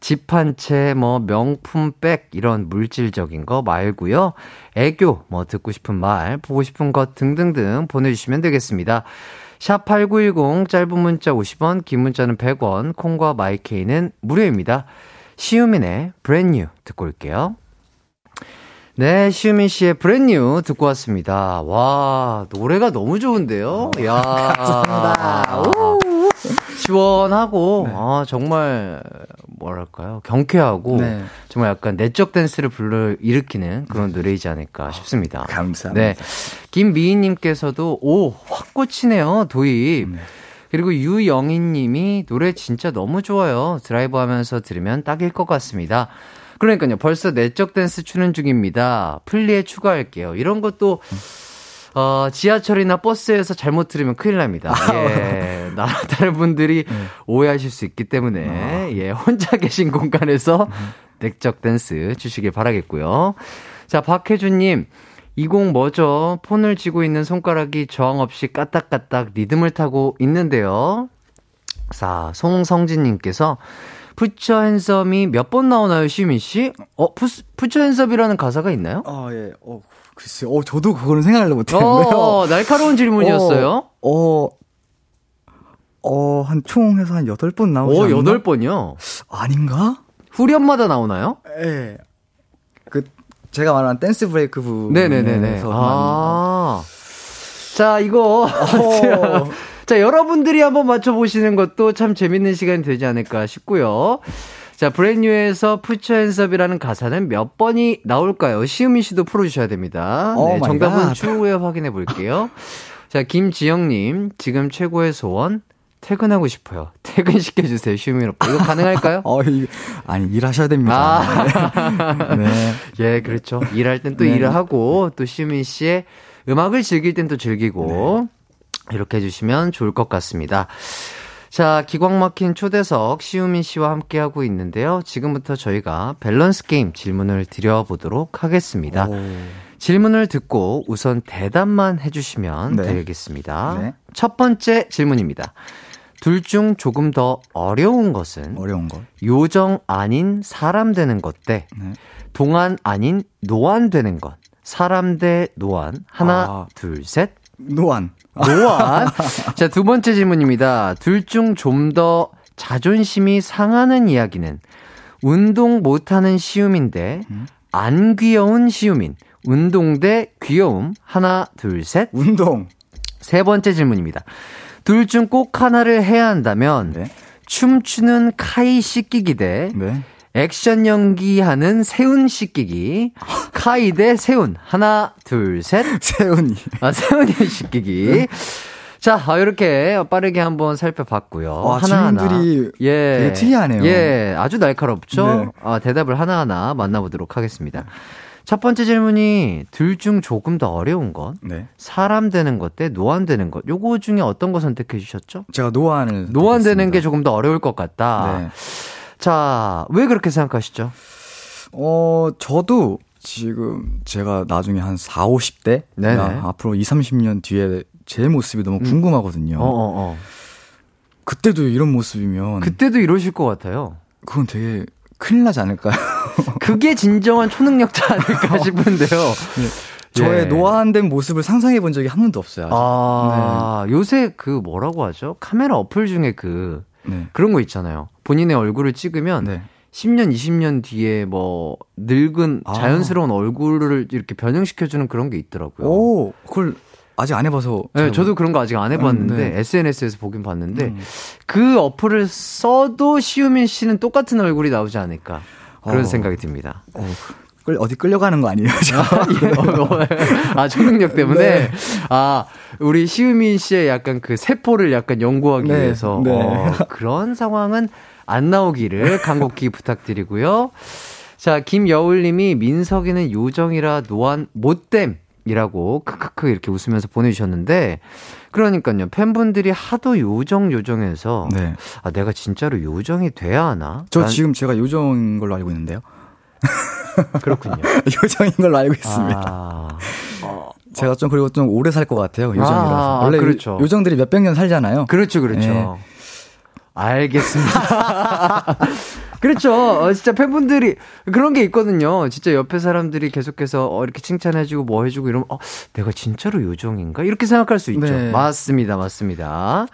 집 한 채, 뭐, 명품 백, 이런 물질적인 거 말고요. 애교, 뭐, 듣고 싶은 말, 보고 싶은 것 등등등 보내주시면 되겠습니다. 샵8910, 짧은 문자 50원, 긴 문자는 100원, 콩과 마이케이는 무료입니다. 시우민의 Brand New 듣고 올게요. 네, 시우민 씨의 Brand New 듣고 왔습니다. 와, 노래가 너무 좋은데요? 야 감사합니다. 시원하고, 아, 정말, 뭐랄까요. 경쾌하고, 네. 정말 약간 내적 댄스를 불러 일으키는 그런 노래이지 않을까 싶습니다. 감사합니다. 네. 김미희님께서도, 오, 확 꽂히네요, 도입. 그리고 유영희 님이 노래 진짜 너무 좋아요. 드라이브 하면서 들으면 딱일 것 같습니다. 그러니까요. 벌써 내적 댄스 추는 중입니다. 플리에 추가할게요. 이런 것도 어, 지하철이나 버스에서 잘못 들으면 큰일 납니다. 예. 나, 다른 분들이 오해하실 수 있기 때문에, 예. 혼자 계신 공간에서 내적 댄스 주시길 바라겠고요. 자, 박혜준 님. 이곡 뭐죠? 폰을 쥐고 있는 손가락이 저항 없이 까딱까딱 리듬을 타고 있는데요. 자, 송성진님께서 푸처 핸섬이 몇 번 나오나요, 시민 씨? 어, 푸, 푸처 핸섬이라는 가사가 있나요? 아, 예. 어, 글쎄요. 어, 저도 그거는 생각을 못 했는데요. 어, 날카로운 질문이었어요. 어, 어, 한 총 해서 한 8번 나오지 오, 않나? 여덟 번이요. 아닌가? 후렴마다 나오나요? 예. 그, 제가 말한 댄스 브레이크 네네네네. 부분에서 아. 자, 이거. 어. 자, 여러분들이 한번 맞춰보시는 것도 참 재밌는 시간이 되지 않을까 싶고요. 자, 브랜뉴에서 푸처 핸섭이라는 가사는 몇 번이 나올까요? 시우민 씨도 풀어주셔야 됩니다. 오 네, 정답은 갓. 추후에 확인해 볼게요. 자, 김지영님, 지금 최고의 소원, 퇴근하고 싶어요. 퇴근시켜주세요, 시우민 오빠. 이거 가능할까요? 어, 이, 아니, 일하셔야 됩니다. 아. 네. 예, 그렇죠. 일할 땐 또 네. 일을 하고, 또 시민 씨의 음악을 즐길 땐 또 즐기고, 이렇게 해주시면 좋을 것 같습니다. 자, 기광 막힌 초대석 시우민 씨와 함께하고 있는데요. 지금부터 저희가 밸런스 게임 질문을 드려보도록 하겠습니다. 질문을 듣고 우선 대답만 해주시면 네. 되겠습니다. 네. 첫 번째 질문입니다. 둘 중 조금 더 어려운 것은 어려운 걸. 요정 아닌 사람 되는 것대 네. 동안 아닌 노안 되는 것. 사람 대 노안. 하나, 아. 둘, 셋. 노안. 노안. 자, 두 번째 질문입니다. 둘 중 좀 더 자존심이 상하는 이야기는 운동 못하는 시우민데 안 귀여운 시우민. 운동 대 귀여움. 하나, 둘, 셋. 운동. 세 번째 질문입니다. 둘 중 꼭 하나를 해야 한다면 네. 춤추는 카이 씻기기 대 네. 액션 연기하는 세운 씻기기. 카이 대 세운. 하나, 둘, 셋. 세훈이. 아, 세운이 씻기기. 자, 아, 이렇게 빠르게 한번 살펴봤고요. 와, 하나하나. 질문들이 예. 되게 특이하네요. 예, 아주 날카롭죠? 네. 아, 대답을 하나하나 만나보도록 하겠습니다. 첫 번째 질문이 둘 중 조금 더 어려운 것. 네. 사람 되는 것 대 노안 되는 것. 요거 중에 어떤 거 선택해 주셨죠? 제가 노안을 노안 되는 게. 조금 더 어려울 것 같다. 네. 자, 왜 그렇게 생각하시죠? 어, 저도 지금 제가 나중에 한 4, 50대 네네. 앞으로 2, 30년 뒤에 제 모습이 너무 궁금하거든요. 어, 어, 어. 그때도 이런 모습이면 그때도 이러실 것 같아요. 그건 되게 큰일 나지 않을까요? 그게 진정한 초능력자 아닐까 싶은데요. 저의 예. 노안된 모습을 상상해 본 적이 한 번도 없어요. 아직. 아, 요새 그 뭐라고 하죠? 카메라 어플 중에 그 네. 그런 거 있잖아요. 본인의 얼굴을 찍으면 네. 10년, 20년 뒤에 뭐 늙은 아. 자연스러운 얼굴을 이렇게 변형시켜주는 그런 게 있더라고요. 오, 그걸 아직 안 해봐서. 네, 잘 저도 그런 거 아직 안 해봤는데 음, 네. SNS에서 보긴 봤는데 음. 그 어플을 써도 시우민 씨는 똑같은 얼굴이 나오지 않을까 그런 어. 생각이 듭니다. 어, 끌, 어디 끌려가는 거 아니에요? 저? 아 초능력 때문에 네. 아 우리 시우민 씨의 약간 그 세포를 약간 연구하기 네, 위해서 네. 어, 그런 상황은 안 나오기를 간곡히 부탁드리고요. 자 김여울님이 민석이는 요정이라 노안 못됨이라고 크크크 이렇게 웃으면서 보내주셨는데 그러니까요 팬분들이 하도 요정 요정해서 네. 아 내가 진짜로 요정이 돼야 하나? 저 난- 지금 제가 요정인 걸로 알고 있는데요. 그렇군요. 요정인 걸로 알고 있습니다. 아, 제가 좀 그리고 좀 오래 살 것 같아요. 요정이라서. 아, 원래 그렇죠. 요, 정들이 몇백 년 살잖아요. 그렇죠, 그렇죠. 네. 알겠습니다. 그렇죠. 어, 진짜 팬분들이 그런 게 있거든요. 진짜 옆에 사람들이 계속해서 어, 이렇게 칭찬해주고 뭐 해주고 이러면 어, 내가 진짜로 요정인가 이렇게 생각할 수 있죠. 네. 맞습니다, 맞습니다.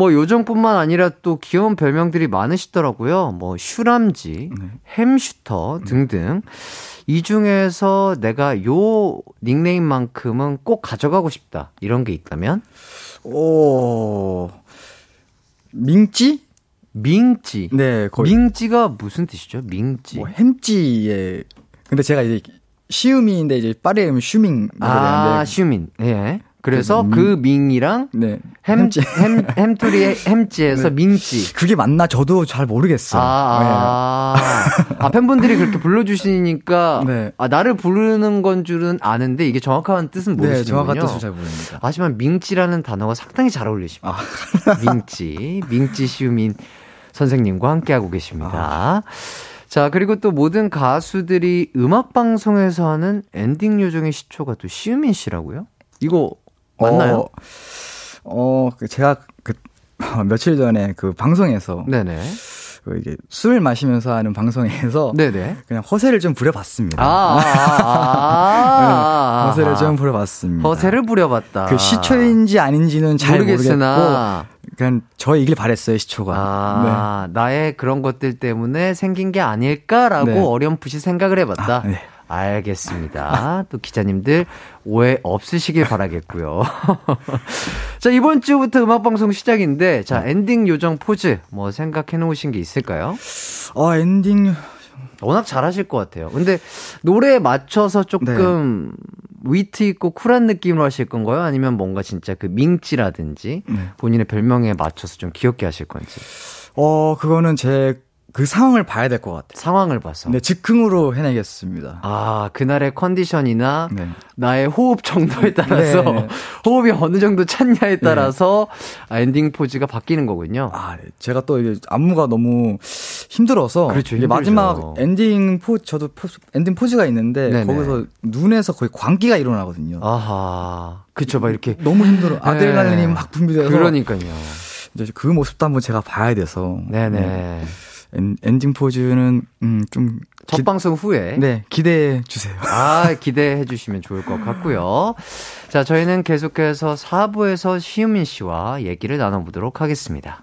뭐 요정뿐만 아니라 또 귀여운 별명들이 많으시더라고요. 뭐 슈람지, 네. 햄슈터 등등. 이 중에서 내가 요 닉네임만큼은 꼭 가져가고 싶다 이런 게 있다면 오. 민찌? 민찌. 네, 거의 민찌가 무슨 뜻이죠? 민찌. 뭐 햄찌에 근데 제가 이제 시우미인데 이제 파리에 하면 슈밍 아, 그러는데 슈민. 예. 그래서 그 그, 밍이랑 네. 햄, 햄찌. 햄, 햄토리의 햄찌에서 네. 민찌. 그게 맞나 저도 잘 모르겠어요. 아, 아, 아, 팬분들이 그렇게 불러주시니까, 네. 아, 나를 부르는 건 줄은 아는데, 이게 정확한 뜻은 네, 모르시는군요. 정확한 뜻을 잘 모릅니다. 하지만 민찌라는 단어가 상당히 잘 어울리십니다. 민찌, 민찌 시우민 선생님과 함께하고 계십니다. 자, 그리고 또 모든 가수들이 음악방송에서 하는 엔딩 요정의 시초가 또 시우민 씨라고요? 이거 맞나요? 어, 어, 그 제가 그 며칠 전에 그 방송에서 네네. 그 이게 술 마시면서 하는 방송에서 네네. 그냥 허세를 좀 부려봤습니다. 아, 아, 아, 아, 네, 허세를 좀 부려봤습니다. 허세를 부려봤다. 그 시초인지 아닌지는 잘 모르겠으나. 모르겠고 그냥 저 이길 바랬어요 시초가. 아, 나의 그런 것들 때문에 생긴 게 아닐까라고 네. 어렴풋이 생각을 해봤다. 아, 네. 알겠습니다. 또 기자님들 오해 없으시길 바라겠고요. 자, 이번 주부터 음악방송 시작인데, 자, 엔딩 요정 포즈 뭐 생각해 놓으신 게 있을까요? 어 엔딩 워낙 잘하실 것 같아요. 근데 노래에 맞춰서 조금 위트 있고 쿨한 느낌으로 하실 건가요? 아니면 뭔가 진짜 그 밍찌라든지 네. 본인의 별명에 맞춰서 좀 귀엽게 하실 건지 어 그거는 제 그 상황을 봐야 될 것 같아요. 상황을 봐서. 네 즉흥으로 해내겠습니다. 아, 그날의 컨디션이나 네. 나의 호흡 정도에 따라서 네. 호흡이 어느 정도 찼냐에 따라서 아, 엔딩 포즈가 바뀌는 거군요. 아, 네. 제가 또 이게 안무가 너무 힘들어서 그렇죠, 이게. 마지막 엔딩 포 저도 포즈, 엔딩 포즈가 있는데 네네. 거기서 눈에서 거의 광기가 일어나거든요. 아하. 그쵸, 막 이렇게. 너무 힘들어. 아드레날린이 네. 막 분비돼서 그러니까요. 이제 그 모습도 한번 제가 봐야 돼서 네네. 엔, 엔 딩 포즈는 음 좀 첫 방송 후에. 네 기대해 주세요. 아, 기대해 주시면 좋을 것 같고요. 자, 저희는 계속해서 4부에서 시우민 씨와 얘기를 나눠보도록 하겠습니다.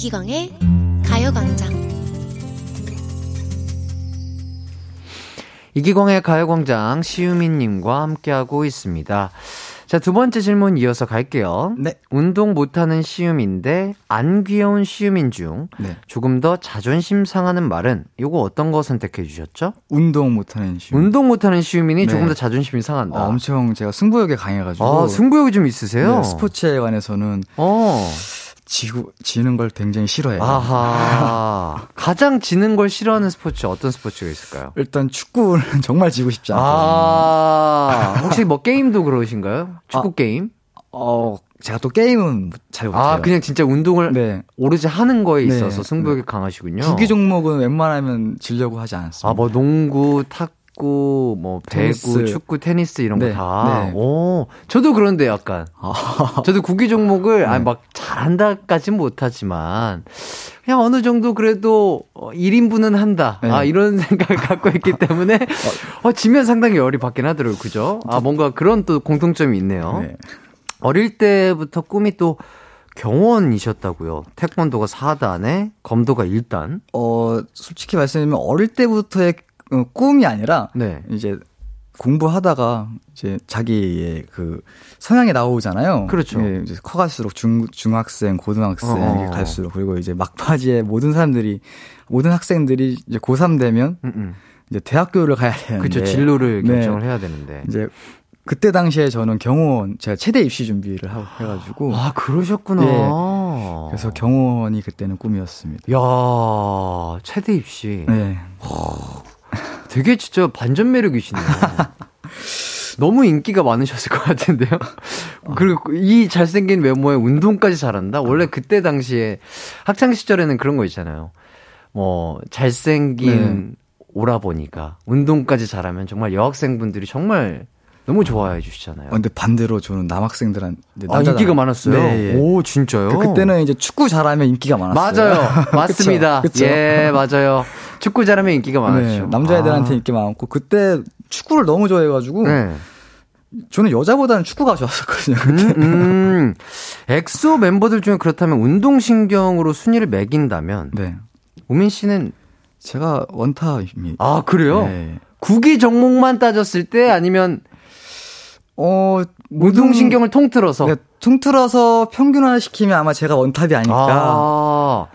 기광의 가요광장. 이기광의 가요광장 시우민님과 함께하고 있습니다. 자, 두 번째 질문 이어서 갈게요. 네. 운동 못하는 시우민데 안 귀여운 시우민 중 네. 조금 더 자존심 상하는 말은 요거 어떤 거 선택해 주셨죠? 운동 못하는 시. 운동 못하는 시우민이 네. 조금 더 자존심이 상한다. 어, 엄청 제가 승부욕에 강해가지고. 아, 승부욕이 좀 있으세요? 네, 스포츠에 관해서는 어. 지고 지는 걸 굉장히 싫어해요. 아하. 가장 지는 걸 싫어하는 스포츠 어떤 스포츠가 있을까요? 일단 축구는 정말 지고 싶지 않아요. 아, 혹시 뭐 게임도 그러신가요? 축구 아, 게임? 어, 제가 또 게임은 잘 못해요. 아, 그냥 진짜 운동을 네. 오로지 하는 거에 네. 있어서 승부욕이 강하시군요. 구기 종목은 웬만하면 지려고 하지 않습니다. 아, 뭐 농구, 탁구, 뭐 배구, 테니스. 축구, 테니스 이런 네, 거 다. 네. 오, 저도 그런데 약간. 아. 저도 구기 종목을 네. 아니 막 잘한다까진 못하지만 그냥 어느 정도 그래도 어, 1인분은 한다. 네. 아, 이런 생각을 갖고 있기 때문에 어, 지면 상당히 열이 받긴 하더라고요. 그죠? 아, 뭔가 그런 또 공통점이 있네요. 네. 어릴 때부터 꿈이 또 경원이셨다고요. 태권도가 4단에 검도가 1단. 어, 솔직히 말씀드리면 어릴 때부터의 어, 꿈이 아니라 네. 이제 공부하다가 이제 자기의 그 성향이 나오잖아요. 그렇죠. 예, 이제 커갈수록 중 중학생, 고등학생 어. 갈수록 그리고 이제 막바지에 모든 사람들이 모든 학생들이 이제 고3 되면 음, 음. 이제 대학교를 가야 되는데 그렇죠. 진로를 네. 결정을 해야 되는데. 이제 그때 당시에 저는 경호원 제가 최대 입시 준비를 하고 해가지고 아, 그러셨구나. 예. 그래서 경호원이 그때는 꿈이었습니다. 야 최대 입시. 네. 되게 진짜 반전 매력이시네요. 너무 인기가 많으셨을 것 같은데요. 그리고 이 잘생긴 외모에 운동까지 잘한다. 원래 그때 당시에 학창 시절에는 그런 거 있잖아요. 뭐 잘생긴 오라보니까 운동까지 잘하면 정말 여학생분들이 정말 너무 좋아해 주시잖아요. 어, 근데 반대로 저는 남학생들한테 아, 인기가 많았어요. 네, 예. 오, 진짜요? 그, 그때는 이제 축구 잘하면 인기가 많았어요. 맞아요. 맞습니다. 그쵸, 그쵸. 예, 맞아요. 축구 잘하면 인기가 많았죠. 네, 남자애들한테 아. 인기 많고 그때 축구를 너무 좋아해가지고 네. 저는 여자보다는 축구가 좋았었거든요. 음, 음. 엑소 멤버들 중에 그렇다면 운동신경으로 순위를 매긴다면, 네, 우민 씨는, 제가 원탑입니다. 아, 그래요? 네. 구기 종목만 따졌을 때 아니면 어 운동신경을 통틀어서? 네, 통틀어서 평균화 시키면 아마 제가 원탑이 아닐까. 아,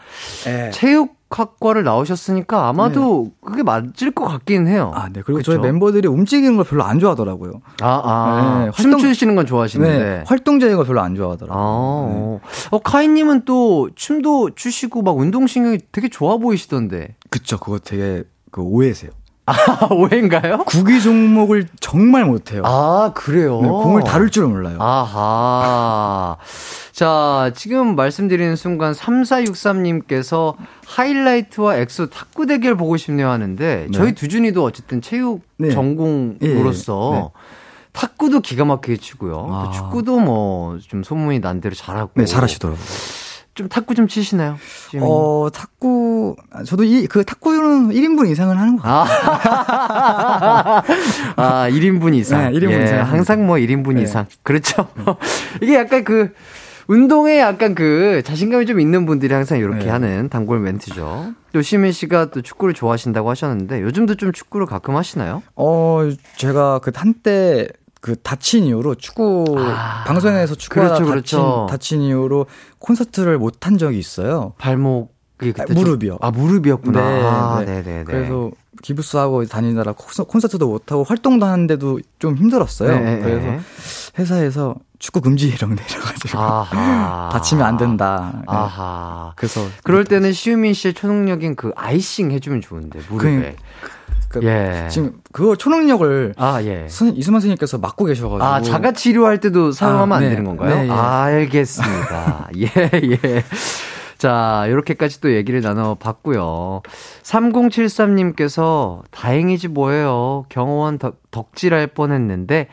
네. 체육학과를 나오셨으니까 아마도 그게 맞을 것 같긴 해요. 아, 네. 그리고 그쵸? 저희 멤버들이 움직이는 걸 별로 안 좋아하더라고요. 아, 아. 네, 활동- 춤추시는 건 좋아하시는데. 네. 활동적인 걸 별로 안 아, 좋아하더라고요. 어. 어, 카이님은 또 춤도 추시고 막 운동신경이 되게 좋아 보이시던데. 그쵸. 그거 되게 그 오해세요. 아, 오해인가요? 구기 종목을 정말 못해요. 아, 그래요? 네, 공을 다룰 줄은 몰라요. 아하. 자, 지금 말씀드리는 순간 3463님께서 하이라이트와 엑소 탁구 대결 보고 싶네요 하는데, 저희 두준이도 어쨌든 체육 네. 전공으로서 예, 예. 네. 탁구도 기가 막히게 치고요. 아. 또 축구도 뭐 좀 소문이 난 대로 잘하고. 네, 잘하시더라고요. 좀 탁구 좀 치시나요? 지금? 어, 탁구, 아, 저도 이, 그 탁구는 1인분 이상은 하는 것 같아요. 아, 아 1인분 이상. 네, 1인분 예, 이상. 항상 뭐 1인분 네. 이상. 그렇죠. 이게 약간 그, 운동에 약간 그 자신감이 좀 있는 분들이 항상 이렇게 네. 하는 단골 멘트죠. 또 시민 씨가 또 축구를 좋아하신다고 하셨는데 요즘도 좀 축구를 가끔 하시나요? 어, 제가 그 한때 그 다친 이후로 축구, 아, 방송에서 축구하다 그렇죠, 그렇죠. 다친 이후로 콘서트를 못 한 적이 있어요. 발목이 그때 아, 좀- 무릎이요. 아 무릎이었구나. 아, 네, 네네네. 그래서 기부스하고 다니느라 콘서- 콘서트도 못 하고 활동도 하는데도 좀 힘들었어요. 네, 그래서 네. 회사에서 축구 금지령 내려가지고 아하. 다치면 안 된다. 네. 아하. 그래서 그럴 때는 시우민 씨의 초능력인 그 아이싱 해주면 좋은데 무릎에. 그- 예. 지금 그거 초능력을 아 예. 선- 이수만 선생님께서 맡고 계셔가지고 아, 자가 치료할 때도 사용하면 아, 안 네. 되는 건가요? 네, 예. 알겠습니다. 예, 예. 자, 이렇게까지 또 얘기를 나눠봤고요. 3073님께서 다행이지 뭐예요. 경호원 덕, 덕질할 뻔했는데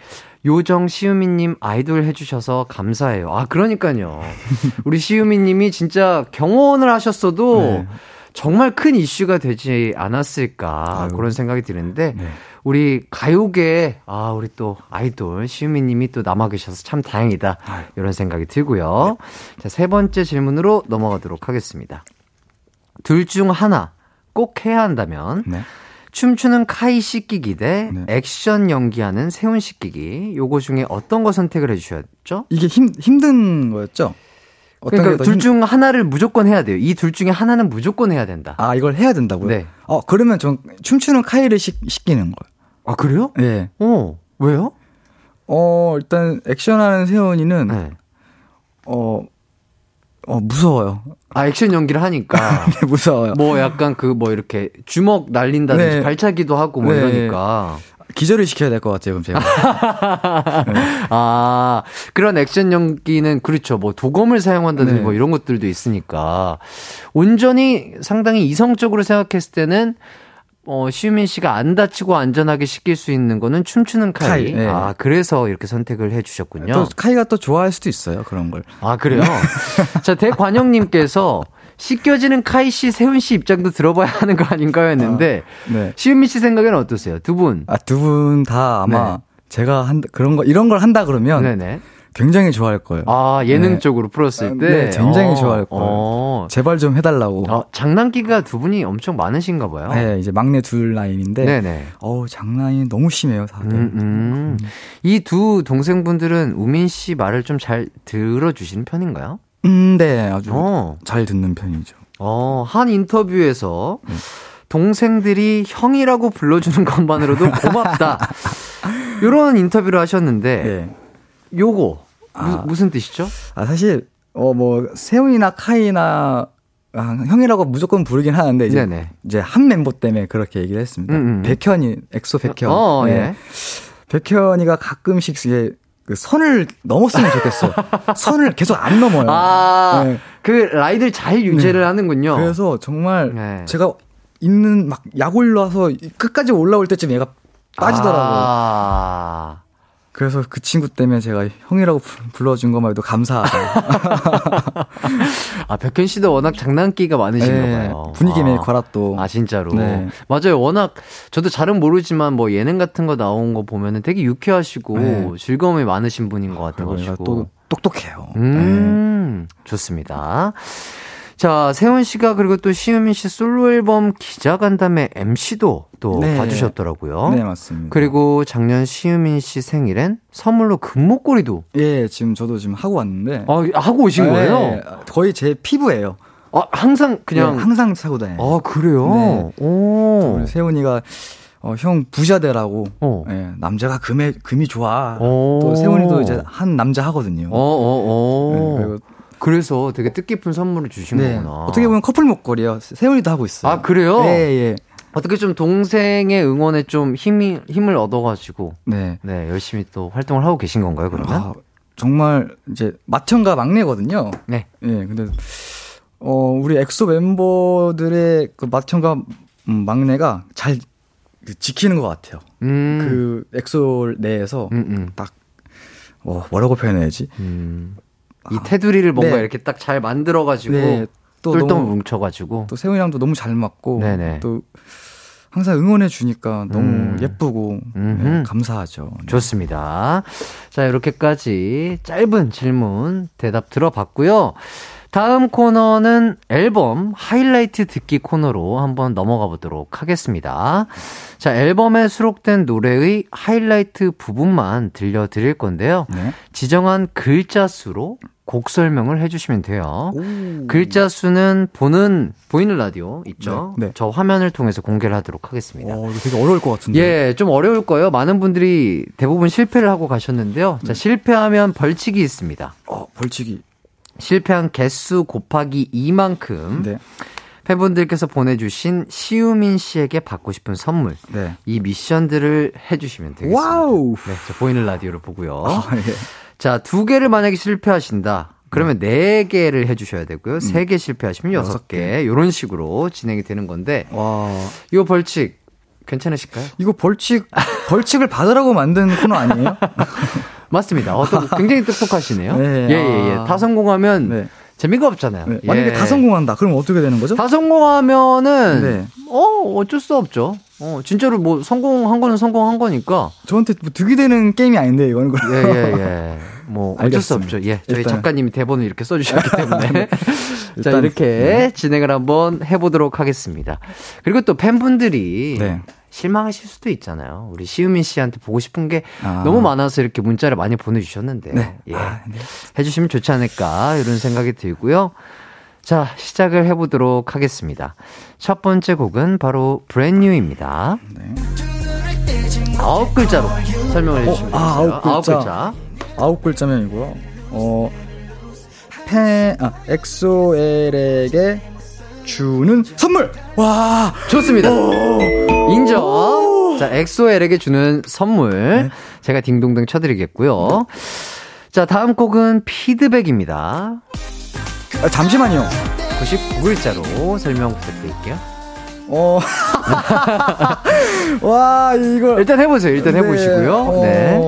요정 시우미님 아이돌 해주셔서 감사해요. 아, 그러니까요. 우리 시우미님이 진짜 경호원을 하셨어도 네. 정말 큰 이슈가 되지 않았을까 아유. 그런 생각이 드는데 네. 우리 가요계에 아 우리 또 아이돌 시우미님이 또 남아 계셔서 참 다행이다 아유. 이런 생각이 들고요. 자세 번째 질문으로 넘어가도록 하겠습니다. 둘 중 하나 꼭 해야 한다면 네. 춤추는 카이 씻기기 대 네. 액션 연기하는 세훈 씻기기 요거 중에 어떤 거 선택을 해주셨죠? 이게 힘 힘든 거였죠? 그러니까 둘 힘- 중 하나를 무조건 해야 돼요. 이 둘 중에 하나는 무조건 해야 된다. 아 이걸 해야 된다고요? 네. 어 그러면 전 춤추는 카이를 시, 시키는 거예요. 아 그래요? 예. 어 왜요? 어 일단 액션하는 세훈이는 네. 어, 어 무서워요. 아 액션 연기를 하니까 네, 무서워요. 뭐 약간 그 뭐 이렇게 주먹 날린다든지 네. 발차기도 하고 뭐 네. 이러니까 기절을 시켜야 될 것 같아요, 그럼 제가. 아 그런 액션 연기는 그렇죠 뭐 도검을 사용한다든지 네. 뭐 이런 것들도 있으니까 온전히 상당히 이성적으로 생각했을 때는 어 시우민 씨가 안 다치고 안전하게 시킬 수 있는 거는 춤추는 카이, 카이, 네. 아 그래서 이렇게 선택을 해주셨군요. 또 카이가 또 좋아할 수도 있어요, 그런 걸. 아, 그래요? 자, 대관영님께서 씻겨지는 카이 씨, 세훈 씨 입장도 들어봐야 하는 거 아닌가요? 했는데, 네. 시은미 씨 생각에는 어떠세요? 두 분. 아, 두 분 다 아마 네. 제가 한 그런 거 이런 걸 한다 그러면 네네. 굉장히 좋아할 거예요. 아, 예능 네. 쪽으로 풀었을 때. 네, 굉장히 어, 좋아할 거예요. 어. 제발 좀 해달라고. 어, 장난기가 두 분이 엄청 많으신가 봐요. 네, 이제 막내 둘 라인인데, 네네. 어우 장난이 너무 심해요, 다들. 음, 음. 이두 동생분들은 우민 씨 말을 좀 잘 들어주시는 편인가요? 음, 네, 아주 어. 잘 듣는 편이죠. 어, 한 인터뷰에서 네. 동생들이 형이라고 불러주는 것만으로도 고맙다. 이런 인터뷰를 하셨는데, 네. 요거, 아. 무, 슨 뜻이죠? 아 사실 어 뭐 세훈이나 카이나 아, 형이라고 무조건 부르긴 하는데 이제 네네. 이제 한 멤버 때문에 그렇게 얘기를 했습니다. 음, 음. 백현이 엑소 백현. 어, 네. 예. 백현이가 가끔씩 이게 그 선을 넘었으면 좋겠어. 선을 계속 안 넘어요. 아, 네. 그 라인을 잘 유지를 하는군요. 그래서 정말 네. 제가 있는 막 약 올라서 끝까지 올라올 때쯤 얘가 빠지더라고요. 아. 그래서 그 친구 때문에 제가 형이라고 부- 불러준 것만 해도 감사하다. 아, 백현 씨도 워낙 장난기가 많으신가 네, 봐요. 분위기 아. 메이커라 또. 아, 진짜로. 네. 맞아요. 워낙, 저도 잘은 모르지만 뭐 예능 같은 거 나온 거 보면은 되게 유쾌하시고 네. 즐거움이 많으신 분인 것 같아가지고. 또 똑똑해요. 네. 음, 좋습니다. 자, 세훈 씨가 그리고 또 시우민 씨 솔로 앨범 기자간담회 MC도 또 네. 봐주셨더라고요. 네, 맞습니다. 그리고 작년 시우민 씨 생일엔 선물로 금목걸이도 예, 지금 저도 지금 하고 왔는데. 아, 하고 오신 거예요? 네, 거의 제 피부예요. 아, 항상 그냥. 네, 항상 차고 다녀요. 아, 그래요? 네. 오. 세훈이가 어, 형 부자대라고. 어. 예, 남자가 금에 금이 좋아. 오. 또 세훈이도 이제 한 남자 하거든요. 어, 어, 어. 네, 그리고 그래서 되게 뜻깊은 선물을 주신 네, 거구나. 어떻게 보면 커플 목걸이요. 세훈이도 하고 있어요. 아, 그래요? 예, 예. 어떻게 좀 동생의 응원에 좀 힘이, 힘을 얻어가지고, 네. 네, 열심히 또 활동을 하고 계신 건가요, 그러면? 아, 정말 이제 맏형과 막내거든요. 네. 예, 근데 어 우리 엑소 멤버들의 그 맏형과 음, 막내가 잘그 지키는 것 같아요. 음. 그 엑소 내에서 음, 음. 딱 어, 뭐라고 표현해야지? 음. 이 테두리를 뭔가 네. 이렇게 딱 잘 만들어가지고, 네, 또 똘똘 너무 뭉쳐가지고. 또 세훈이랑도 너무 잘 맞고 네네. 또 항상 응원해 주니까 너무 음. 예쁘고. 네, 감사하죠. 네. 좋습니다. 자, 이렇게까지 짧은 질문 대답 들어봤고요. 다음 코너는 앨범 하이라이트 듣기 코너로 한번 넘어가 보도록 하겠습니다. 자, 앨범에 수록된 노래의 하이라이트 부분만 들려드릴 건데요. 네. 지정한 글자 수로 곡 설명을 해주시면 돼요. 글자 수는 보는, 보이는 라디오 있죠? 네, 네. 저 화면을 통해서 공개를 하도록 하겠습니다. 어, 이거 되게 어려울 것 같은데. 예, 좀 어려울 거예요. 많은 분들이 대부분 실패를 하고 가셨는데요. 자, 실패하면 벌칙이 있습니다. 어, 벌칙이. 실패한 개수 곱하기 2만큼 네. 팬분들께서 보내주신 시우민 씨에게 받고 싶은 선물 네. 이 미션들을 해주시면 되겠습니다. 와우. 네, 저 보이는 라디오를 보고요. 아, 예. 자, 두 개를 만약에 실패하신다. 그러면 네 개를 해주셔야 되고요. 세개 실패하시면 여섯 개. 이런 식으로 진행이 되는 건데 와. 이 벌칙 괜찮으실까요? 이거 벌칙 벌칙을 받으라고 만든 코너 아니에요? 맞습니다. 어, 또 굉장히 똑똑하시네요. 네, 예, 예, 예. 아. 다 성공하면 네. 재미가 없잖아요. 네. 만약에 예. 다 성공한다. 그럼 어떻게 되는 거죠? 다 성공하면은 네. 어 어쩔 수 없죠. 어 진짜로 뭐 성공한 거는 성공한 거니까 저한테 뭐 득이 되는 게임이 아닌데 이거는 그럼. 예예 예. 뭐 어쩔 수 알겠습니다. 없죠. 예 저희 일단- 작가님이 대본을 이렇게 써주셨기 때문에 자 일단- 이렇게 진행을 한번 해보도록 하겠습니다. 그리고 또 팬분들이 네. 실망하실 수도 있잖아요. 우리 시우민 씨한테 보고 싶은 게 아. 너무 많아서 이렇게 문자를 많이 보내주셨는데 네. 예. 아, 네. 해주시면 좋지 않을까 이런 생각이 들고요. 자 시작을 해보도록 하겠습니다. 첫 번째 곡은 바로 브랜뉴입니다. 네. 아홉 글자로 설명을 해주시면 어, 아. 아홉 글자. 글자. 아홉 글자면 이고요. 어, 팬, 아, 엑소엘에게 주는 선물! 와! 좋습니다. 인정. 자, 엑소엘에게 주는 선물. 제가 딩동댕 쳐드리겠고요. 자, 다음 곡은 피드백입니다. 아, 잠시만요. 99글자로 설명 부탁드릴게요. 어. 와, 이거. 일단 해보세요. 일단 해보시고요. 어, 네.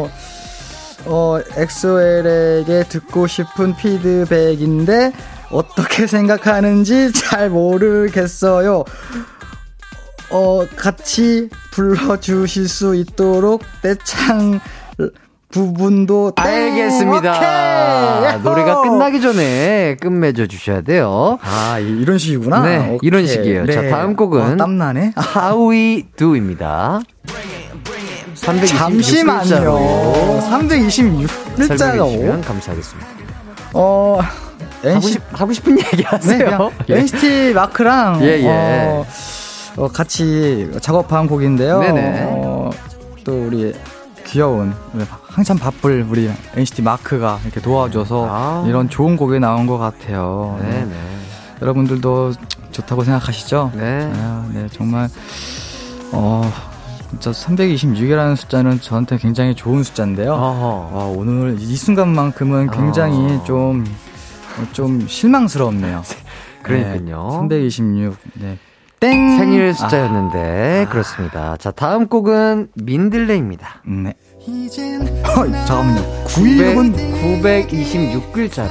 어, 엑소엘에게 듣고 싶은 피드백인데, 어떻게 생각하는지 잘 모르겠어요. 어, 같이 불러주실 수 있도록 떼창 부분도 땡. 알겠습니다. 노래가 끝나기 전에 끝맺어 주셔야 돼요. 아, 이- 이런 식이구나. 네, 오케이. 이런 식이에요. 자, 다음 곡은 와, 땀나네. 아, How We Do입니다. 326글자로 잠시만요. 326글자가 설명해주시면 감사하겠습니다. 어, NC, 싶, 하고 싶 은 얘기 네, 하세요. 예. NCT 마크랑 예, 예. 어, 어, 같이 작업한 곡인데요. 어, 또 우리 귀여운 항상 바쁠 우리 NCT 마크가 이렇게 도와줘서 아. 이런 좋은 곡이 나온 것 같아요. 네네. 여러분들도 좋다고 생각하시죠? 네. 아, 네, 정말 어 진짜 326이라는 숫자는 저한테 굉장히 좋은 숫자인데요. 어허. 와, 오늘 이 순간만큼은 굉장히 어. 좀, 어, 좀 실망스럽네요. 그러니까요. 326. 네. 땡! 생일 숫자였는데 그렇습니다. 자 다음 곡은 민들레입니다. 네. 어, 잠깐만요. 916은 926글자로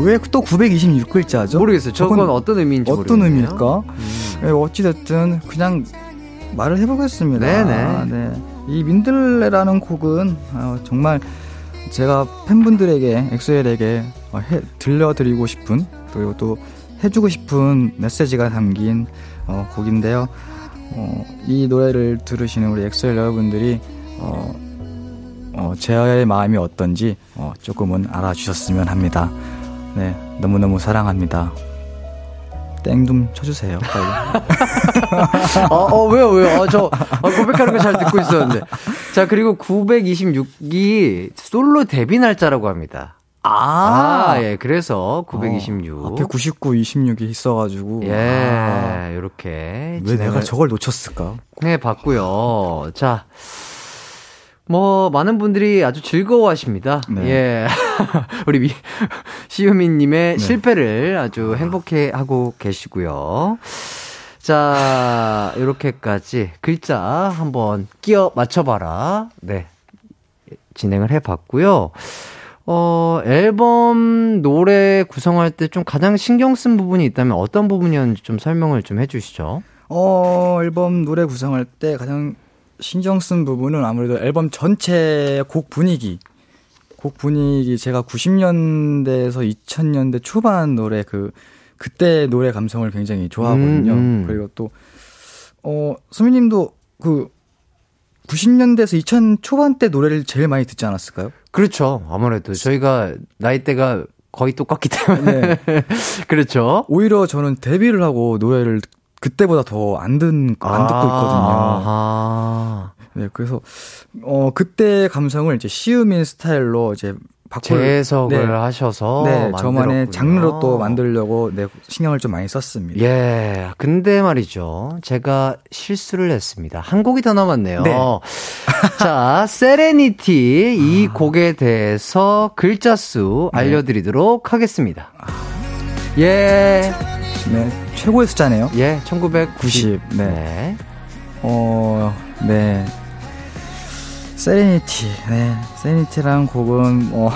왜 또 926글자죠? 모르겠어요. 저건 어떤 의미인지 어떤 모르겠네요. 의미일까? 네, 어찌됐든 그냥 말을 해보겠습니다. 네네. 네. 이 민들레라는 곡은 어, 정말 제가 팬분들에게 엑소엘에게 어, 해- 들려드리고 싶은 그리고 또 해주고 싶은 메시지가 담긴 어, 곡인데요. 어, 이 노래를 들으시는 우리 엑소엘 여러분들이 어, 어, 제 마음이 어떤지 어, 조금은 알아주셨으면 합니다. 네, 너무너무 사랑합니다. 땡 좀 쳐주세요. 어, 어, 왜요, 왜요? 어, 저, 어, 고백하는 거 잘 듣고 있었는데. 자, 그리고 926이 솔로 데뷔 날짜라고 합니다. 아, 예, 그래서 926. 어, 앞에 99, 26이 있어가지고. 예, 아, 요렇게. 왜 내가 저걸 놓쳤을까? 해 봤고요. 자, 뭐 많은 분들이 아주 즐거워 하십니다. 네. 예, 우리 미, 시우미님의 네. 실패를 아주 행복해 하고 계시고요. 자, 이렇게까지 글자 한번 끼워 맞춰봐라. 네, 진행을 해봤고요. 어, 앨범 노래 구성할 때 좀 가장 신경 쓴 부분이 있다면 어떤 부분이었는지 좀 설명을 좀 해주시죠. 어, 앨범 노래 구성할 때 가장 신경 쓴 부분은 아무래도 앨범 전체 곡 분위기. 곡 분위기 제가 90년대에서 2000년대 초반 노래 그 그때 노래 감성을 굉장히 좋아하거든요. 음, 음. 그리고 또 어, 수미님도 그 90년대에서 2000 초반대 노래를 제일 많이 듣지 않았을까요? 그렇죠. 아무래도 저희가 나이대가 거의 똑같기 때문에. 그렇죠. 오히려 저는 데뷔를 하고 노래를 그때보다 더 안 듣, 안 듣고 있거든요. 아, 네, 그래서 어 그때 감성을 이제 시우민 스타일로 이제 재해석을 네. 하셔서. 네, 저만의. 장르로 또 만들려고 네, 신경을 좀 많이 썼습니다. 예, 근데 말이죠. 제가 실수를 했습니다. 한 곡이 더 남았네요. 네. 자, 세레니티 이 곡에 대해서 글자 수 네. 알려드리도록 하겠습니다. 예, 네, 최고의 숫자네요. 예, 1990. 90, 네. 네. 어, 네. 세레니티, 네. 세레니티라는 곡은, 어,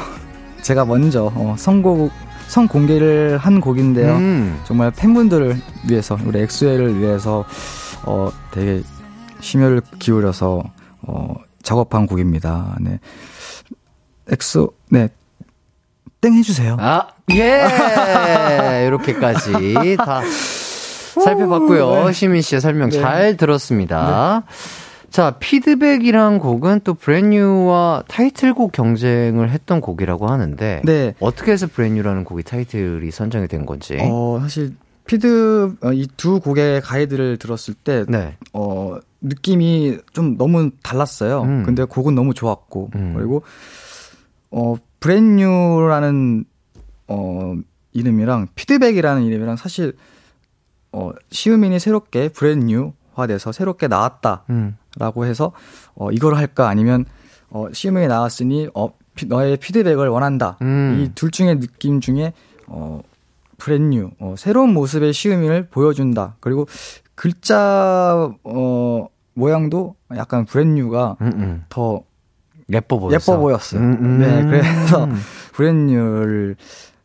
제가 먼저, 어, 선곡, 성 공개를 한 곡인데요. 음. 정말 팬분들을 위해서 우리 엑소엘을 위해서 어 되게 심혈을 기울여서 어 작업한 곡입니다. 네. 엑소 네. 땡 해주세요. 아, 예! 이렇게까지 다 살펴봤고요. 시우민 씨의 설명 네. 잘 들었습니다. 자, 피드백이란 곡은 또 Brand New와 타이틀곡 경쟁을 했던 곡이라고 하는데 네. 어떻게 해서 Brand New라는 곡이 타이틀이 선정이 된 건지. 어 사실 피드 이 두 곡의 가이드를 들었을 때 네. 어, 느낌이 좀 너무 달랐어요. 음. 근데 곡은 너무 좋았고, 음. 그리고, 어, Brand New라는, 어, 이름이랑 피드백이라는 이름이랑 사실, 어, 시우민이 새롭게 Brand New화 돼서 새롭게 나왔다. 음. 라고 해서, 어, 이걸 할까 아니면, 어, 시우민이 나왔으니, 어, 피- 너의 피드백을 원한다. 음. 이둘 중에 느낌 중에, 어, Brand New, 어, 새로운 모습의 시우민을 보여준다. 그리고 글자, 어, 모양도 약간 Brand New가 음, 음. 더 예뻐 보였어. 예뻐 보였어요. 음, 음. 네, 그래서 브랜뉴를,